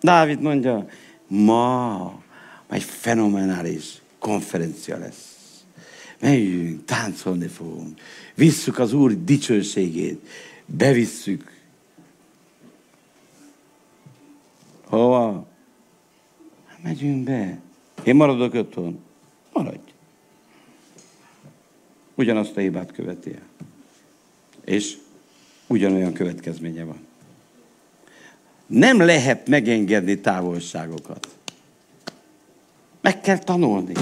Dávid mondja, ma egy fenomenális konferencia lesz. Megyünk, táncolni fogunk. Visszük az Úr dicsőségét. Bevisszük. Hova? Megyünk be. Én maradok otthon. Maradj ugyanazt a hibát követi el. És ugyanolyan következménye van. Nem lehet megengedni távolságokat. Meg kell tanulni.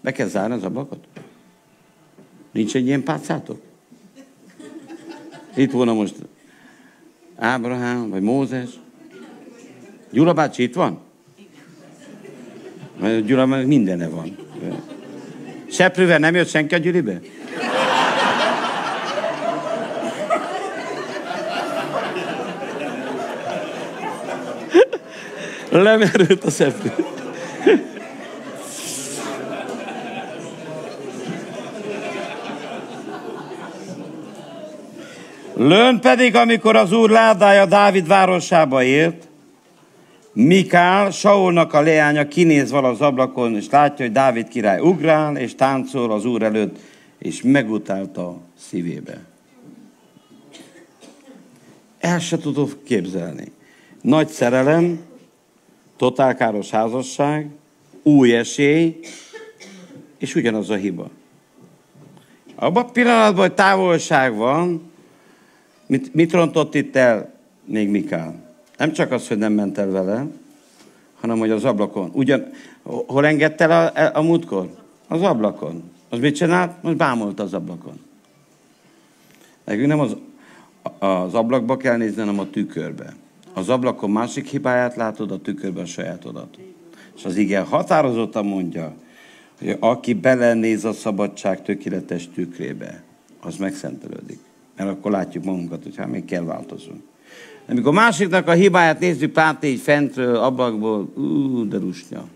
Be kell zárni az ablakot. Nincs egy ilyen pálcátok? Itt volna most Ábrahám, vagy Mózes. Gyula bácsi itt van? Mert Gyula mindene van. Seprővel nem jött senki a gyűlibe? Lemerült a szeprő. Lőn pedig, amikor az úr ládája Dávid városába ért, Mikál, Saulnak a leánya kinéz vala az ablakon, és látja, hogy Dávid király ugrál, és táncol az úr előtt, és megutálta szívébe. El se tudom képzelni. Nagy szerelem, totálkáros házasság, új esély, és ugyanaz a hiba. Abban a pillanatban, hogy távolság van, mit, mit rontott itt el még Mikál? Nem csak az, hogy nem ment el vele, hanem hogy az ablakon. Ugyan, hol engedte el a, a múltkor? Az ablakon. Az mit csinált? Most bámult az ablakon. Nekünk nem az, az ablakba kell nézni, hanem a tükörbe. Az ablakon másik hibáját látod, a tükörben a sajátodat. És az igen határozottan mondja, hogy aki belenéz a szabadság tökéletes tükrébe, az megszentelődik. Mert akkor látjuk magunkat, hogy hát még kell változunk. Amikor másiknak a hibáját nézzük pár így fentről, ablakból, ú, de rusnya.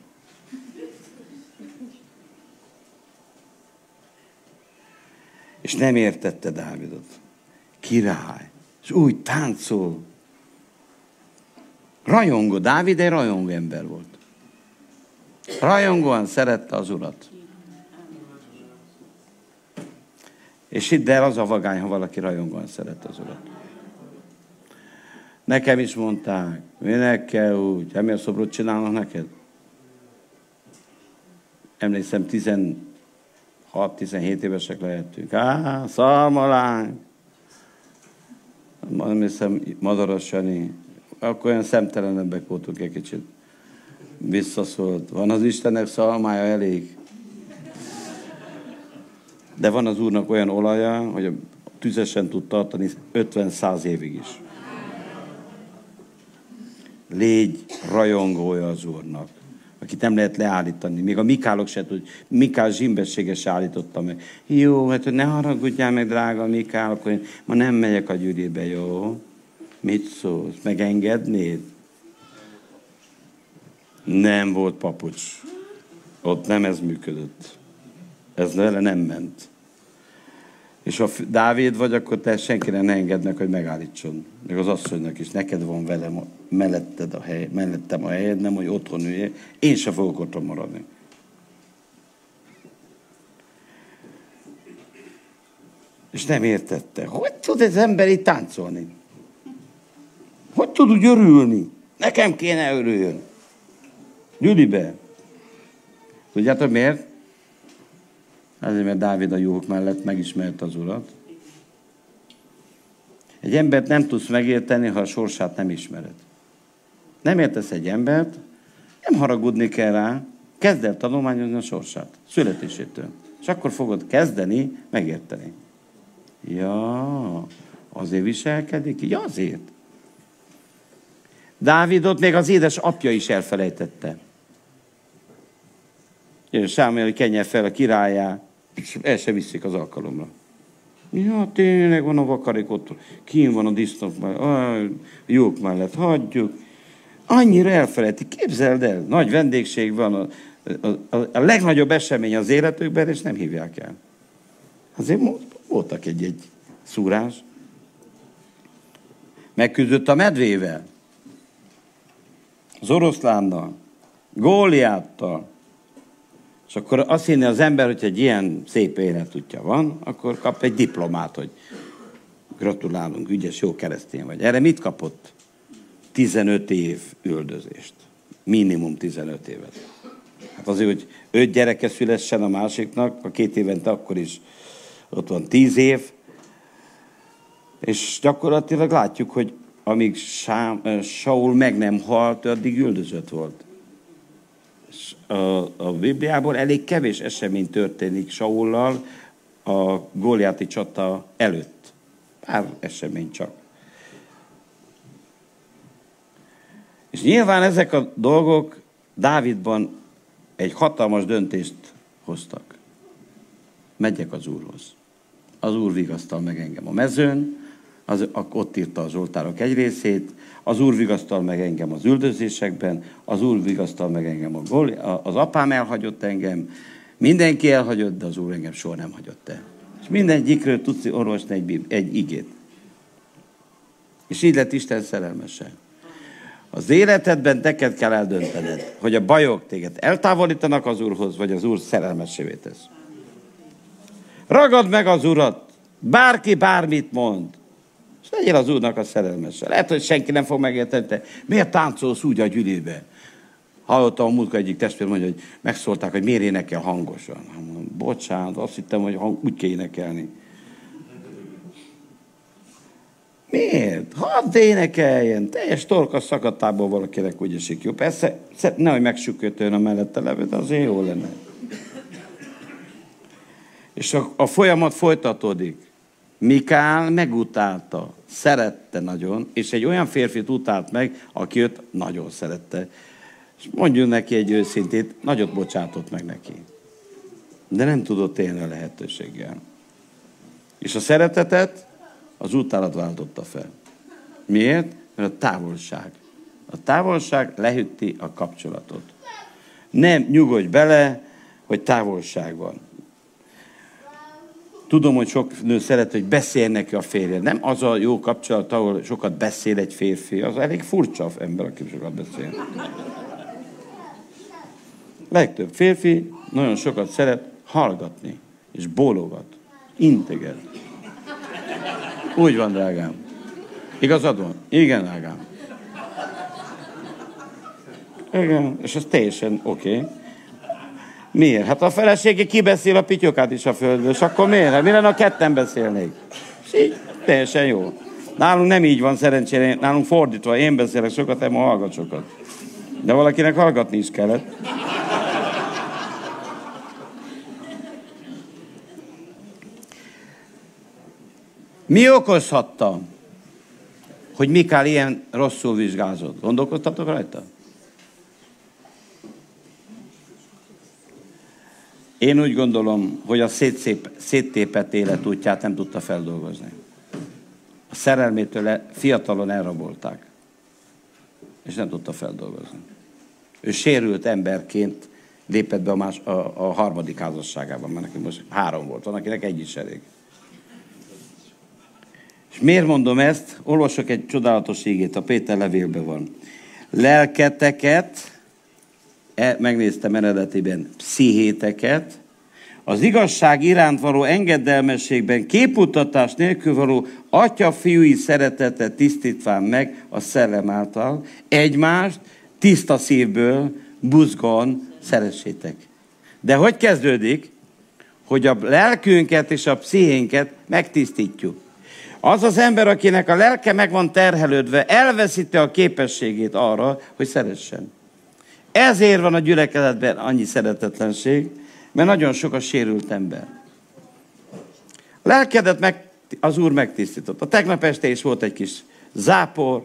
És nem értette Dávidot. Király. És úgy táncol. Rajongó. Dávid egy rajongó ember volt. Rajongóan szerette az urat. És hidd el, az a vagány, ha valaki rajongóan szerette az urat. Nekem is mondták, minek kell úgy, miért szobrot csinálnak neked? Emlékszem, 16-17 évesek lehetünk. Á, szalmalánk! Nem hiszem, Madaras Jani. Akkor olyan szemtelenebbek voltunk egy kicsit. Visszaszólt. Van az Istennek szalmája elég. De van az Úrnak olyan olaja, hogy tüzesen tud tartani 50-100 évig is. Légy rajongója az Úrnak, akit nem lehet leállítani. Még a Mikálok se tud, Mikál zsimbessége se állította meg. Jó, hát ne haragudjál meg, drága Mikál, akkor én ma nem megyek a gyűribe, jó? Mit szólsz? Megengednéd? Nem volt papucs. Ott nem ez működött. Ez vele nem ment. És ha Dávid vagy, akkor te senkire ne engednek, hogy megállítson. Meg az asszonynak is. Neked van velem melletted a hely, mellettem a helyed, nem, hogy otthon ülje. Én se fogok otthon maradni. És nem értette. Hogy tud ez ember itt táncolni? Hogy tud úgy örülni? Nekem kéne örüljön. Gyülibe. Tudjátok miért? Azért, mert Dávid a jók mellett megismerte az Urat. Egy embert nem tudsz megérteni, ha a sorsát nem ismered. Nem értesz egy embert, nem haragudni kell rá, kezd el tanulmányozni a sorsát, születésétől. És akkor fogod kezdeni megérteni. Ja, azért viselkedik? Ja, azért. Dávidot még az édes apja is elfelejtette. Sámuel, kenje fel a királyá, és el se viszik az alkalomra. Ja, tényleg van a vakarik ott, kín van a disznók mellett, jók mellett, hagyjuk. Annyira elfelejtik, képzeld el, nagy vendégség van, a, a, a, a legnagyobb esemény az életükben, és nem hívják el. Azért voltak egy-egy szúrás. Megküzdött a medvével, az oroszlánnal, Góliáttal, és akkor azt hinni az ember, hogy egy ilyen szép életútja van, akkor kap egy diplomát, hogy gratulálunk, ügyes, jó keresztény vagy. Erre mit kapott? 15 év üldözést. Minimum 15 évet. Hát azért, hogy öt gyereke szülessen a másiknak, a két évente akkor is ott van 10 év, és gyakorlatilag látjuk, hogy amíg Saul meg nem halt, addig üldözött volt a, a Bibliából elég kevés esemény történik Saullal a Góliáti csata előtt. Pár esemény csak. És nyilván ezek a dolgok Dávidban egy hatalmas döntést hoztak. Megyek az Úrhoz. Az Úr vigasztal meg engem a mezőn, az, ott írta az oltárok egy részét, az Úr vigasztal meg engem az üldözésekben, az Úr vigasztal meg engem a gól, az apám elhagyott engem, mindenki elhagyott, de az Úr engem soha nem hagyott el. És mindegyikről tudsz orvosni egy, egy igét. És így lett Isten szerelmese. Az életedben neked kell eldöntened, hogy a bajok téged eltávolítanak az Úrhoz, vagy az Úr szerelmesévé tesz. Ragad meg az Urat, bárki bármit mond. És legyél az Úrnak a szerelmese. Lehet, hogy senki nem fog megérteni, te miért táncolsz úgy a gyűlébe? Hallottam a múltkor egyik testvér mondja, hogy megszólták, hogy miért énekel hangosan. Mondom, bocsánat, azt hittem, hogy hang, úgy kell énekelni. Miért? Hadd énekeljen. Teljes torka szakadtából valakinek úgy esik jó. Persze, nehogy megsükötőn a mellette levő, de azért jó lenne. És a, a folyamat folytatódik. Mikál megutálta, szerette nagyon, és egy olyan férfit utált meg, aki őt nagyon szerette. És mondjuk neki egy őszintét, nagyot bocsátott meg neki. de nem tudott élni a lehetőséggel. És a szeretetet az utálat váltotta fel. Miért? Mert a távolság. A távolság lehűtti a kapcsolatot. Nem nyugodj bele, hogy távolság van. Tudom, hogy sok nő szeret, hogy beszél neki a férje. Nem az a jó kapcsolat, ahol sokat beszél egy férfi. Az elég furcsa ember, aki sokat beszél. Legtöbb férfi nagyon sokat szeret hallgatni, és bólogat, integet. Úgy van, drágám. Igazad van? Igen, drágám. Igen, és ez teljesen oké. Okay. Miért? Hát a felesége kibeszél a pityokát is a földről, és akkor miért? Hát mi lenne, a ketten beszélnék? És így, teljesen jó. Nálunk nem így van szerencsére, nálunk fordítva, én beszélek sokat, te hallgat sokat. De valakinek hallgatni is kellett. Mi okozhatta, hogy Mikál ilyen rosszul vizsgázott? Gondolkoztatok rajta? Én úgy gondolom, hogy a szétszép, széttépett életútját nem tudta feldolgozni. A szerelmétől fiatalon elrabolták, és nem tudta feldolgozni. Ő sérült emberként lépett be a, más, a, a harmadik házasságában, mert neki most három volt, van, akinek egy is elég. És miért mondom ezt? Olvasok egy csodálatos ígét, a Péter levélben van. Lelketeket, e, megnéztem eredetiben, pszichéteket, az igazság iránt való engedelmességben képutatás nélkül való atya-fiúi szeretetet tisztítván meg a szellem által, egymást tiszta szívből, buzgon szeressétek. De hogy kezdődik? Hogy a lelkünket és a pszichénket megtisztítjuk. Az az ember, akinek a lelke meg van terhelődve, elveszíti a képességét arra, hogy szeressen. Ezért van a gyülekezetben annyi szeretetlenség, mert nagyon sok a sérült ember. A lelkedet meg, az Úr megtisztított. A tegnap este is volt egy kis zápor,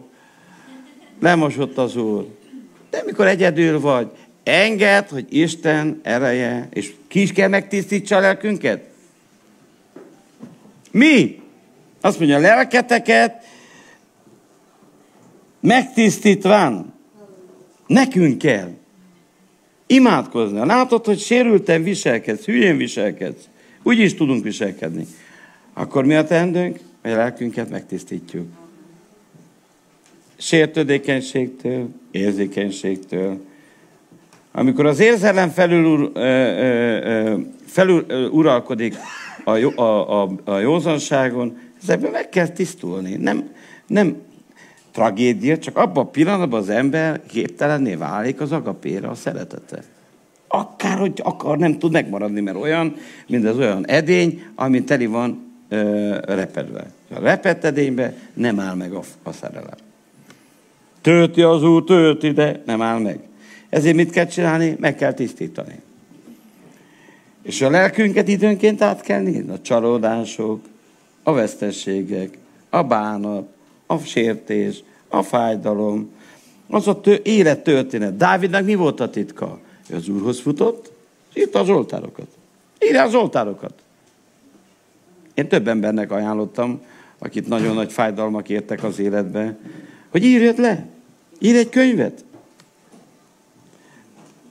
lemosott az Úr. De mikor egyedül vagy, enged, hogy Isten ereje, és ki is kell megtisztítsa a lelkünket? Mi? Azt mondja, a lelketeket megtisztítván. Nekünk kell. Imádkozni. Látod, hogy sérülten viselkedsz, hülyén viselkedsz. Úgy is tudunk viselkedni. Akkor mi a teendőnk? Hogy a lelkünket megtisztítjuk. Sértődékenységtől, érzékenységtől. Amikor az érzelem felül, felül uralkodik a, a, a, a józanságon, ezekben meg kell tisztulni. Nem, nem tragédia, csak abban a pillanatban az ember képtelenné válik az agapére, a szeretete. Akár, hogy akar, nem tud megmaradni, mert olyan, mint az olyan edény, ami teli van ö, repedve. A repett edénybe nem áll meg a, a szerelem. Tölti az úr, tölti, de nem áll meg. Ezért mit kell csinálni? Meg kell tisztítani. És a lelkünket időnként át kell nézni. A csalódások, a vesztességek, a bánat, a sértés, a fájdalom, az a tő, élet történet. Dávidnak mi volt a titka? Ő az Úrhoz futott, és írta az oltárokat. Írja az oltárokat. Én több embernek ajánlottam, akit nagyon nagy fájdalmak értek az életbe, hogy írjad le. Írj egy könyvet.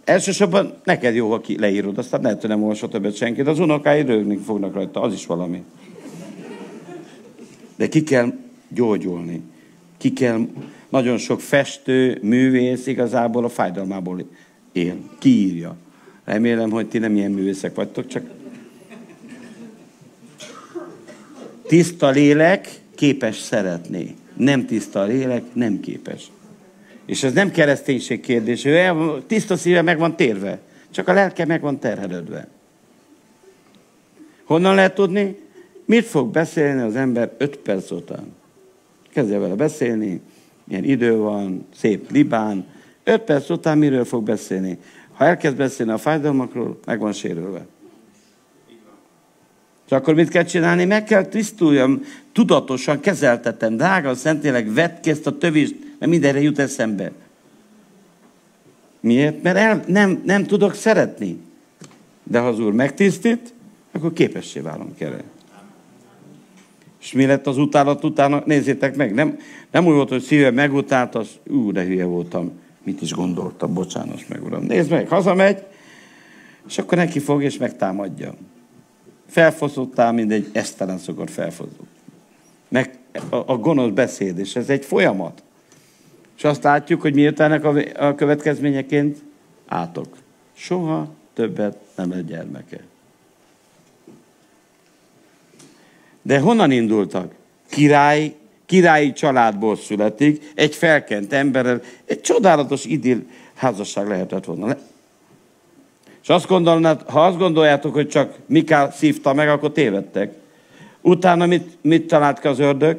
Elsősorban neked jó, ha ki leírod, aztán lehet, hogy nem olvasod többet senki, de az unokáid rögni fognak rajta, az is valami. De ki kell gyógyulni. Ki kell, nagyon sok festő, művész igazából a fájdalmából él. Kiírja. Remélem, hogy ti nem ilyen művészek vagytok, csak tiszta lélek képes szeretni. Nem tiszta lélek, nem képes. És ez nem kereszténység kérdés. Ő tiszta szíve meg van térve. Csak a lelke meg van terhelődve. Honnan lehet tudni? Mit fog beszélni az ember öt perc után? Kezdje vele beszélni, milyen idő van, szép libán. Öt perc után miről fog beszélni? Ha elkezd beszélni a fájdalmakról, meg van sérülve. És akkor mit kell csinálni? Meg kell tisztuljam, tudatosan kezeltetem. Drága a Szentlélek, vedd ki ezt a tövést, mert mindenre jut eszembe. Miért? Mert el, nem, nem tudok szeretni. De ha az Úr megtisztít, akkor képessé válunk erre. És mi lett az utálat utána? Nézzétek meg, nem, nem úgy volt, hogy szíve megutált, az, ú, de hülye voltam, mit is gondoltam, bocsánat meg, uram. Nézd meg, hazamegy, és akkor neki fog és megtámadja. Felfoszottál, mint egy esztelen szokott felfozott. Meg a, a gonosz beszéd, és ez egy folyamat. És azt látjuk, hogy ennek a, a következményeként átok. Soha többet nem lett gyermeke. De honnan indultak? Király, királyi családból születik, egy felkent emberrel, egy csodálatos idill házasság lehetett volna. És azt gondolnád, ha azt gondoljátok, hogy csak Mikál szívta meg, akkor tévedtek. Utána mit, mit talált ki az ördög?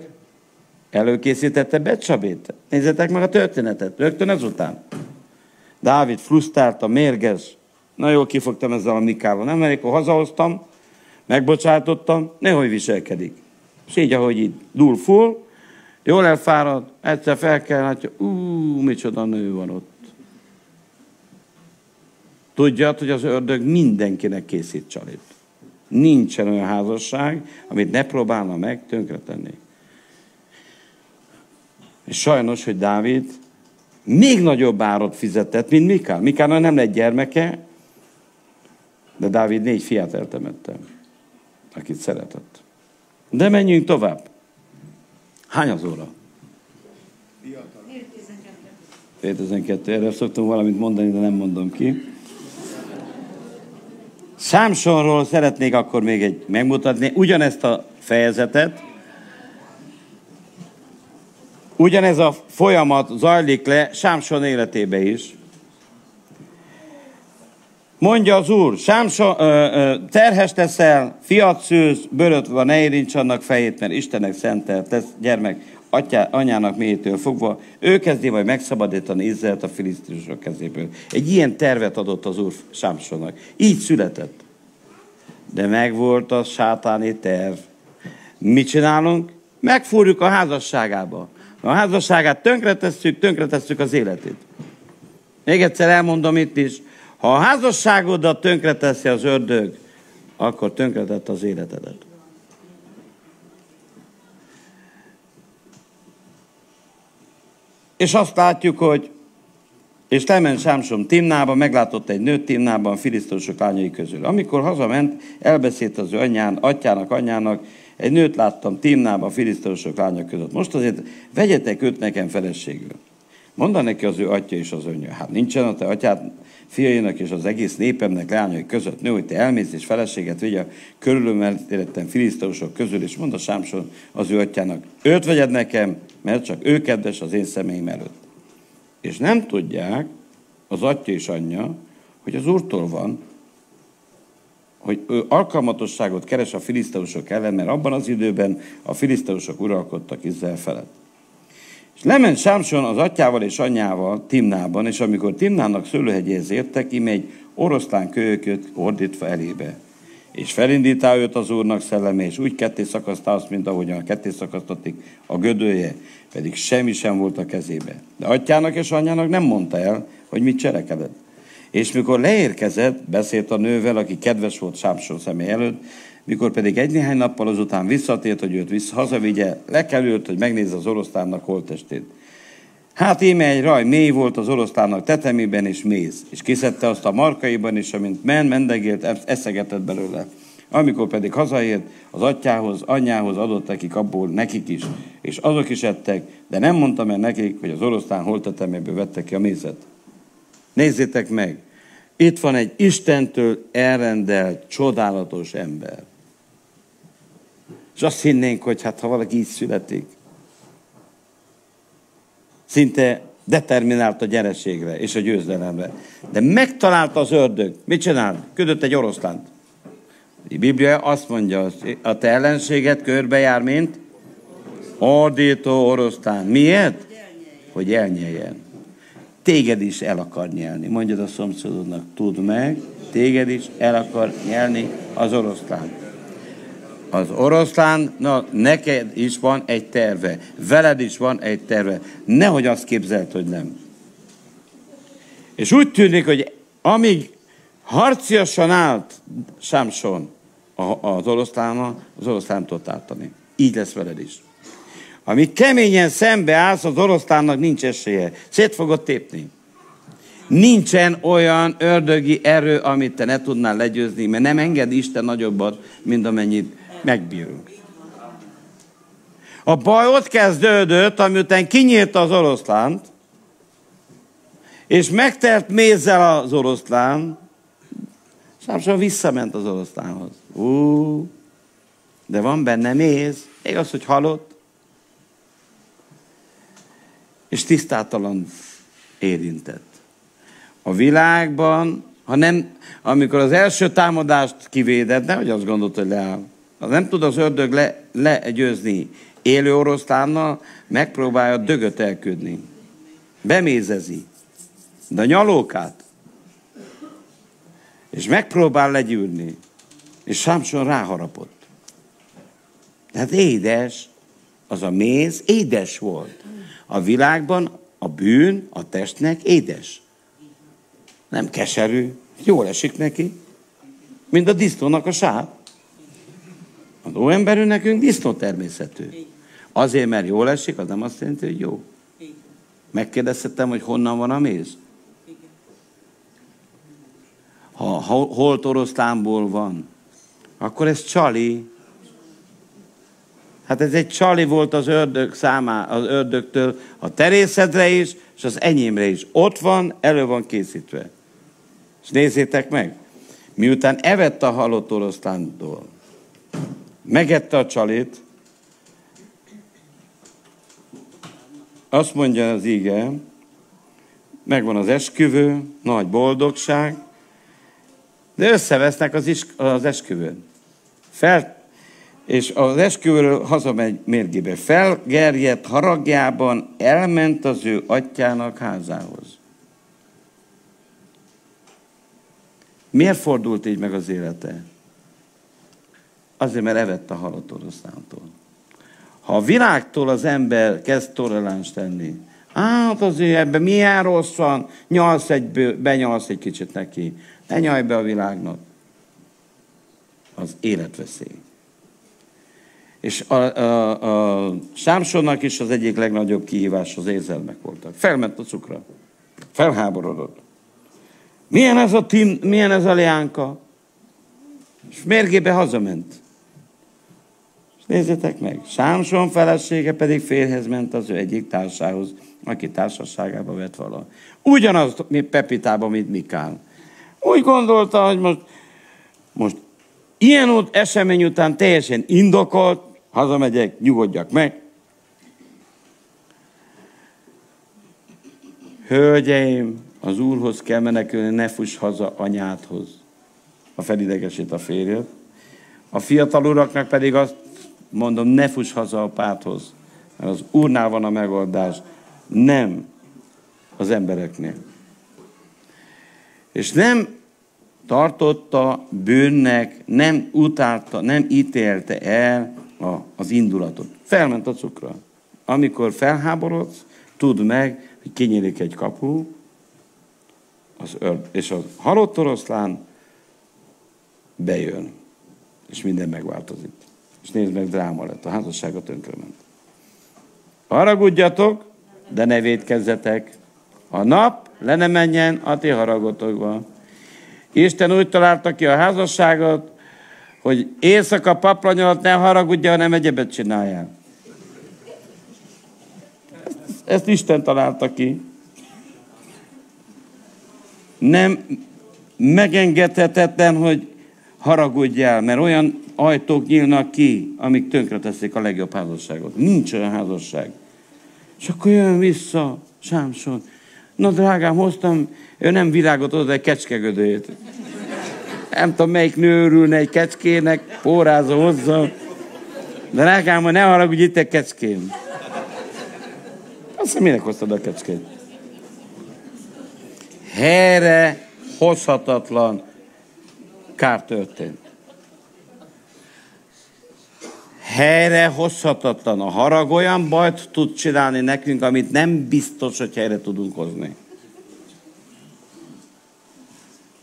Előkészítette Becsabét. Nézzétek meg a történetet, rögtön ezután. Dávid frusztrálta, mérges. Na jól kifogtam ezzel a Mikával. Nem, mert akkor hazahoztam, megbocsátottam, nehogy viselkedik. És így, ahogy így dúl full, jól elfárad, egyszer fel kell, látja, ú, micsoda nő van ott. Tudja, hogy az ördög mindenkinek készít csalit. Nincsen olyan házasság, amit ne próbálna meg tönkretenni. És sajnos, hogy Dávid még nagyobb árat fizetett, mint Mikál. Mikálnak nem lett gyermeke, de Dávid négy fiát eltemette, akit szeretett. De menjünk tovább. Hány az óra? 2012. Erre szoktam valamit mondani, de nem mondom ki. Számsonról szeretnék akkor még egy megmutatni ugyanezt a fejezetet. Ugyanez a folyamat zajlik le Sámson életébe is. Mondja az Úr, Sámson, ö, ö, terhes leszel, fiat szűz, bőröt van, ne érints annak fejét, mert Istennek szentelt lesz gyermek atyá, anyának mélyétől fogva, ő kezdi majd megszabadítani Izraelt a filisztusok kezéből. Egy ilyen tervet adott az Úr Sámsonnak. Így született. De megvolt a sátáni terv. Mit csinálunk? Megfúrjuk a házasságába. A házasságát tönkretesszük, tönkretesszük az életét. Még egyszer elmondom itt is, ha a házasságodat tönkreteszi az ördög, akkor tönkretett az életedet. És azt látjuk, hogy és lement Sámsom Timnába, meglátott egy nőt Timnában a filisztósok lányai közül. Amikor hazament, elbeszélt az ő anyján, atyának, anyjának, egy nőt láttam Timnában a filisztósok lányok között. Most azért vegyetek őt nekem feleségül. Mondd neki az ő atya és az anyja. Hát nincsen a te atyád, fiainak és az egész népemnek lányai között nő, hogy te elmész és feleséget vigy a körülömelettem filisztósok közül, és mondd a Sámson az ő atyának, őt vegyed nekem, mert csak ő kedves az én személyim előtt. És nem tudják az atya és anyja, hogy az Úrtól van, hogy ő alkalmatosságot keres a filiszteusok ellen, mert abban az időben a filiszteusok uralkodtak Izrael felett. És lement Sámson az atyával és anyjával Timnában, és amikor Timnának szőlőhegyéhez értek, ime egy oroszlán kölyököt ordítva elébe. És felindítá őt az úrnak szelleme, és úgy ketté szakasztá azt, mint ahogyan ketté szakasztatik a gödője, pedig semmi sem volt a kezébe. De atyának és anyjának nem mondta el, hogy mit cselekedett. És mikor leérkezett, beszélt a nővel, aki kedves volt Sámson személy előtt, mikor pedig egy néhány nappal azután visszatért, hogy őt vissza, hazavigye, lekelült, hogy megnézze az oroszlánnak holtestét. Hát íme egy raj mély volt az oroszlánnak tetemében és méz, és kiszedte azt a markaiban, és amint men, mendegélt, eszegetett belőle. Amikor pedig hazaért, az atyához, anyjához adott nekik abból nekik is, és azok is ettek, de nem mondtam el nekik, hogy az oroszlán holteteméből vettek ki a mézet. Nézzétek meg, itt van egy Istentől elrendelt, csodálatos ember. És azt hinnénk, hogy hát ha valaki így születik, szinte determinált a gyereségre és a győzelemre. De megtalálta az ördög. Mit csinált? Küldött egy oroszlánt. A Biblia azt mondja, a te ellenséget körbejár, mint ordító oroszlán. Miért? Hogy elnyeljen. Téged is el akar nyelni. Mondjad a szomszédodnak, tudd meg, téged is el akar nyelni az oroszlán. Az oroszlán, na, neked is van egy terve, veled is van egy terve. Nehogy azt képzeld, hogy nem. És úgy tűnik, hogy amíg Harciasan állt Sámson az oroszlánnal, az oroszlán tudott ártani. Így lesz veled is. Ami keményen szembe állsz, az oroszlánnak nincs esélye. Szét fogod tépni. Nincsen olyan ördögi erő, amit te ne tudnál legyőzni, mert nem enged Isten nagyobbat, mint amennyit megbírunk. A baj ott kezdődött, amiután kinyírta az oroszlánt, és megtelt mézzel az oroszlán, Sámson visszament az oroszlánhoz. Ú, de van benne méz, igaz, hogy halott, és tisztátalan érintett. A világban, ha nem, amikor az első támadást kivéded, hogy azt gondolt, hogy leáll. Ha nem tud az ördög le, legyőzni élő oroszlánnal, megpróbálja dögöt elküldni. Bemézezi. De a nyalókát. És megpróbál legyűrni. És Samson ráharapott. Tehát édes, az a méz édes volt. A világban a bűn a testnek édes. Nem keserű, jól esik neki, mint a disznónak a sár. Az óemberünk nekünk disznó természetű. Azért, mert jól esik, az nem azt jelenti, hogy jó. Megkérdeztem, hogy honnan van a méz? Ha holt oroszlánból van, akkor ez csali. Hát ez egy csali volt az ördög számá, az ördögtől a terészedre is, és az enyémre is. Ott van, elő van készítve. És nézzétek meg, miután evett a halott oroszlántól, megette a csalit, azt mondja az ige, megvan az esküvő, nagy boldogság, de összevesznek az, is, az esküvőn. Fel, és az esküvőről hazamegy mérgébe. Felgerjedt haragjában elment az ő atyának házához. Miért fordult így meg az élete? Azért, mert evett a halott oroszlántól. Ha a világtól az ember kezd toleráns tenni, hát azért ebben milyen rossz van, nyalsz egy, benyalsz egy kicsit neki. Ne nyalj be a világnak. Az életveszély. És a, a, a Sámsonnak is az egyik legnagyobb kihívás az érzelmek voltak. Felment a cukra. Felháborodott. Milyen ez a Tim, milyen ez a leánka? És mérgébe hazament. Nézzétek meg, Sámson felesége pedig férhez ment az ő egyik társához, aki társaságába vett vala. Ugyanaz, mint Pepitában, mint Mikál. Úgy gondolta, hogy most, most ilyen út esemény után teljesen indokolt, hazamegyek, nyugodjak meg. Hölgyeim, az Úrhoz kell menekülni, ne fuss haza anyádhoz, a felidegesít a férjed. A fiatal uraknak pedig azt mondom, ne fuss haza a párthoz, mert az Úrnál van a megoldás, nem az embereknél. És nem tartotta bűnnek, nem utálta, nem ítélte el a, az indulatot. Felment a cukra. Amikor felháborodsz, tudd meg, hogy kinyílik egy kapu, az ör, és a halott oroszlán bejön, és minden megváltozik. És nézd meg, dráma lett, a házassága tönkrement. Haragudjatok, de ne védkezzetek. A nap le ne menjen a ti haragotokba. Isten úgy találta ki a házasságot, hogy éjszaka paplanyolat ne haragudja, hanem egyebet csináljál. Ezt, ezt Isten találta ki nem megengedhetetlen, hogy haragudjál, mert olyan ajtók nyílnak ki, amik tönkreteszik a legjobb házasságot. Nincs olyan házasság. És akkor jön vissza Sámson. Na drágám, hoztam, ő nem virágot oda, egy kecskegödőjét. Nem tudom, melyik nő örülne egy kecskének, pórázza hozza. Drágám, ne haragudj, itt egy kecském. Azt minek hoztad a kecskét? helyre hozhatatlan kár történt. Helyre hozhatatlan. A harag olyan bajt tud csinálni nekünk, amit nem biztos, hogy helyre tudunk hozni.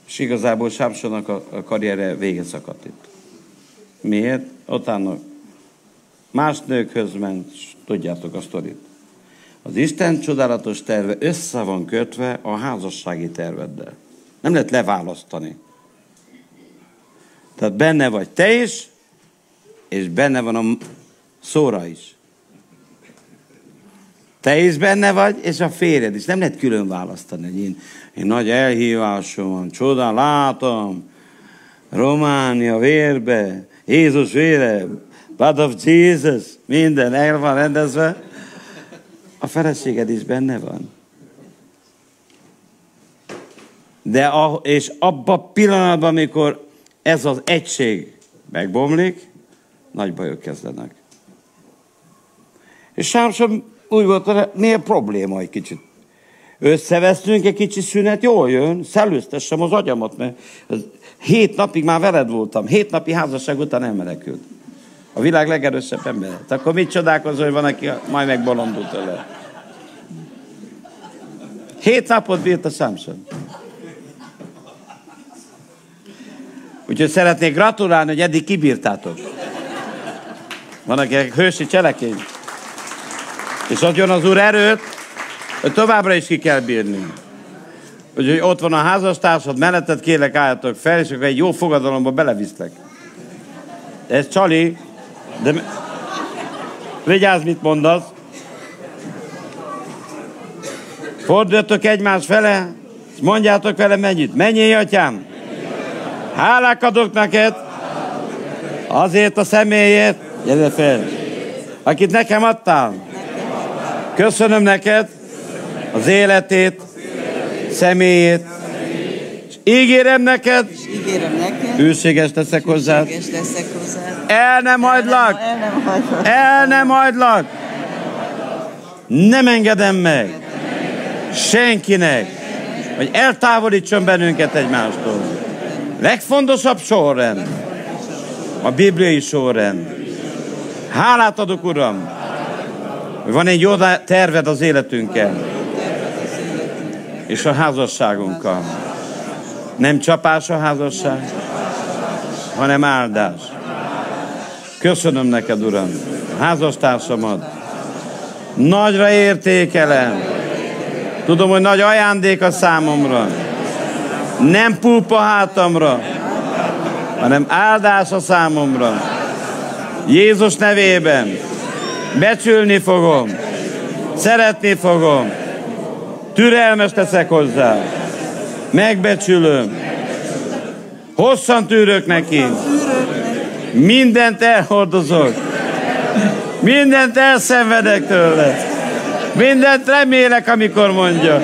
És igazából Sámsonnak a, karriere vége szakadt itt. Miért? Utána más nőkhöz ment, tudjátok a sztorit. Az Isten csodálatos terve össze van kötve a házassági terveddel. Nem lehet leválasztani. Tehát benne vagy te is, és benne van a szóra is. Te is benne vagy, és a férjed is. Nem lehet külön választani, én, én nagy elhívásom van, csoda, látom, Románia vérbe, Jézus vére, blood of Jesus, minden el van rendezve. A feleséged is benne van. De a, és abban a pillanatban, amikor ez az egység megbomlik, nagy bajok kezdenek. És Sámson úgy volt, hogy miért probléma egy kicsit. Összevesztünk egy kicsi szünet, jól jön, szellőztessem az agyamat, mert hét napig már veled voltam, hét napi házasság után elmenekült. A világ legerősebb ember. Akkor mit csodálkozol, hogy van, aki majd megbolondult tőle? Hét napot bírt a Samson. Úgyhogy szeretnék gratulálni, hogy eddig kibírtátok. Van, akinek hősi cselekény. És adjon az Úr erőt, hogy továbbra is ki kell bírni. Úgyhogy ott van a házastársad, melletted kérlek álljatok fel, és akkor egy jó fogadalomba beleviszlek. Ez csali, de vigyázz, mit mondasz. Forduljatok egymás fele, és mondjátok vele mennyit. Menjél, atyám! Hálák adok neked! Azért a személyért, gyere fel, akit nekem adtál. Köszönöm neked az életét, személyét, és ígérem neked, hűséges leszek hozzád, el nem hagylak, el nem hagylak, nem engedem meg. Senkinek, hogy eltávolítson bennünket egymástól. Legfontosabb sorrend, a bibliai sorrend. Hálát adok, Uram, van egy jó terved az életünkkel, és a házasságunkkal. Nem csapás a házasság, hanem áldás. Köszönöm neked, Uram, házastársamat. Nagyra értékelem. Tudom, hogy nagy ajándék a számomra. Nem púpa hátamra, hanem áldás a számomra. Jézus nevében becsülni fogom, szeretni fogom, türelmes leszek hozzá, megbecsülöm, hosszan tűrök neki, mindent elhordozok, mindent elszenvedek tőle, mindent remélek, amikor mondja,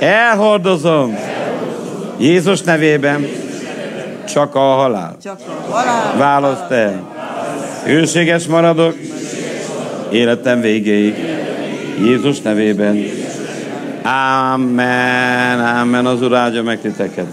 elhordozom, Jézus nevében csak a halál. csak a halál. Választ el. Őséges maradok életem végéig. Jézus nevében. Amen, amen. Az Úr áldja meg titeket.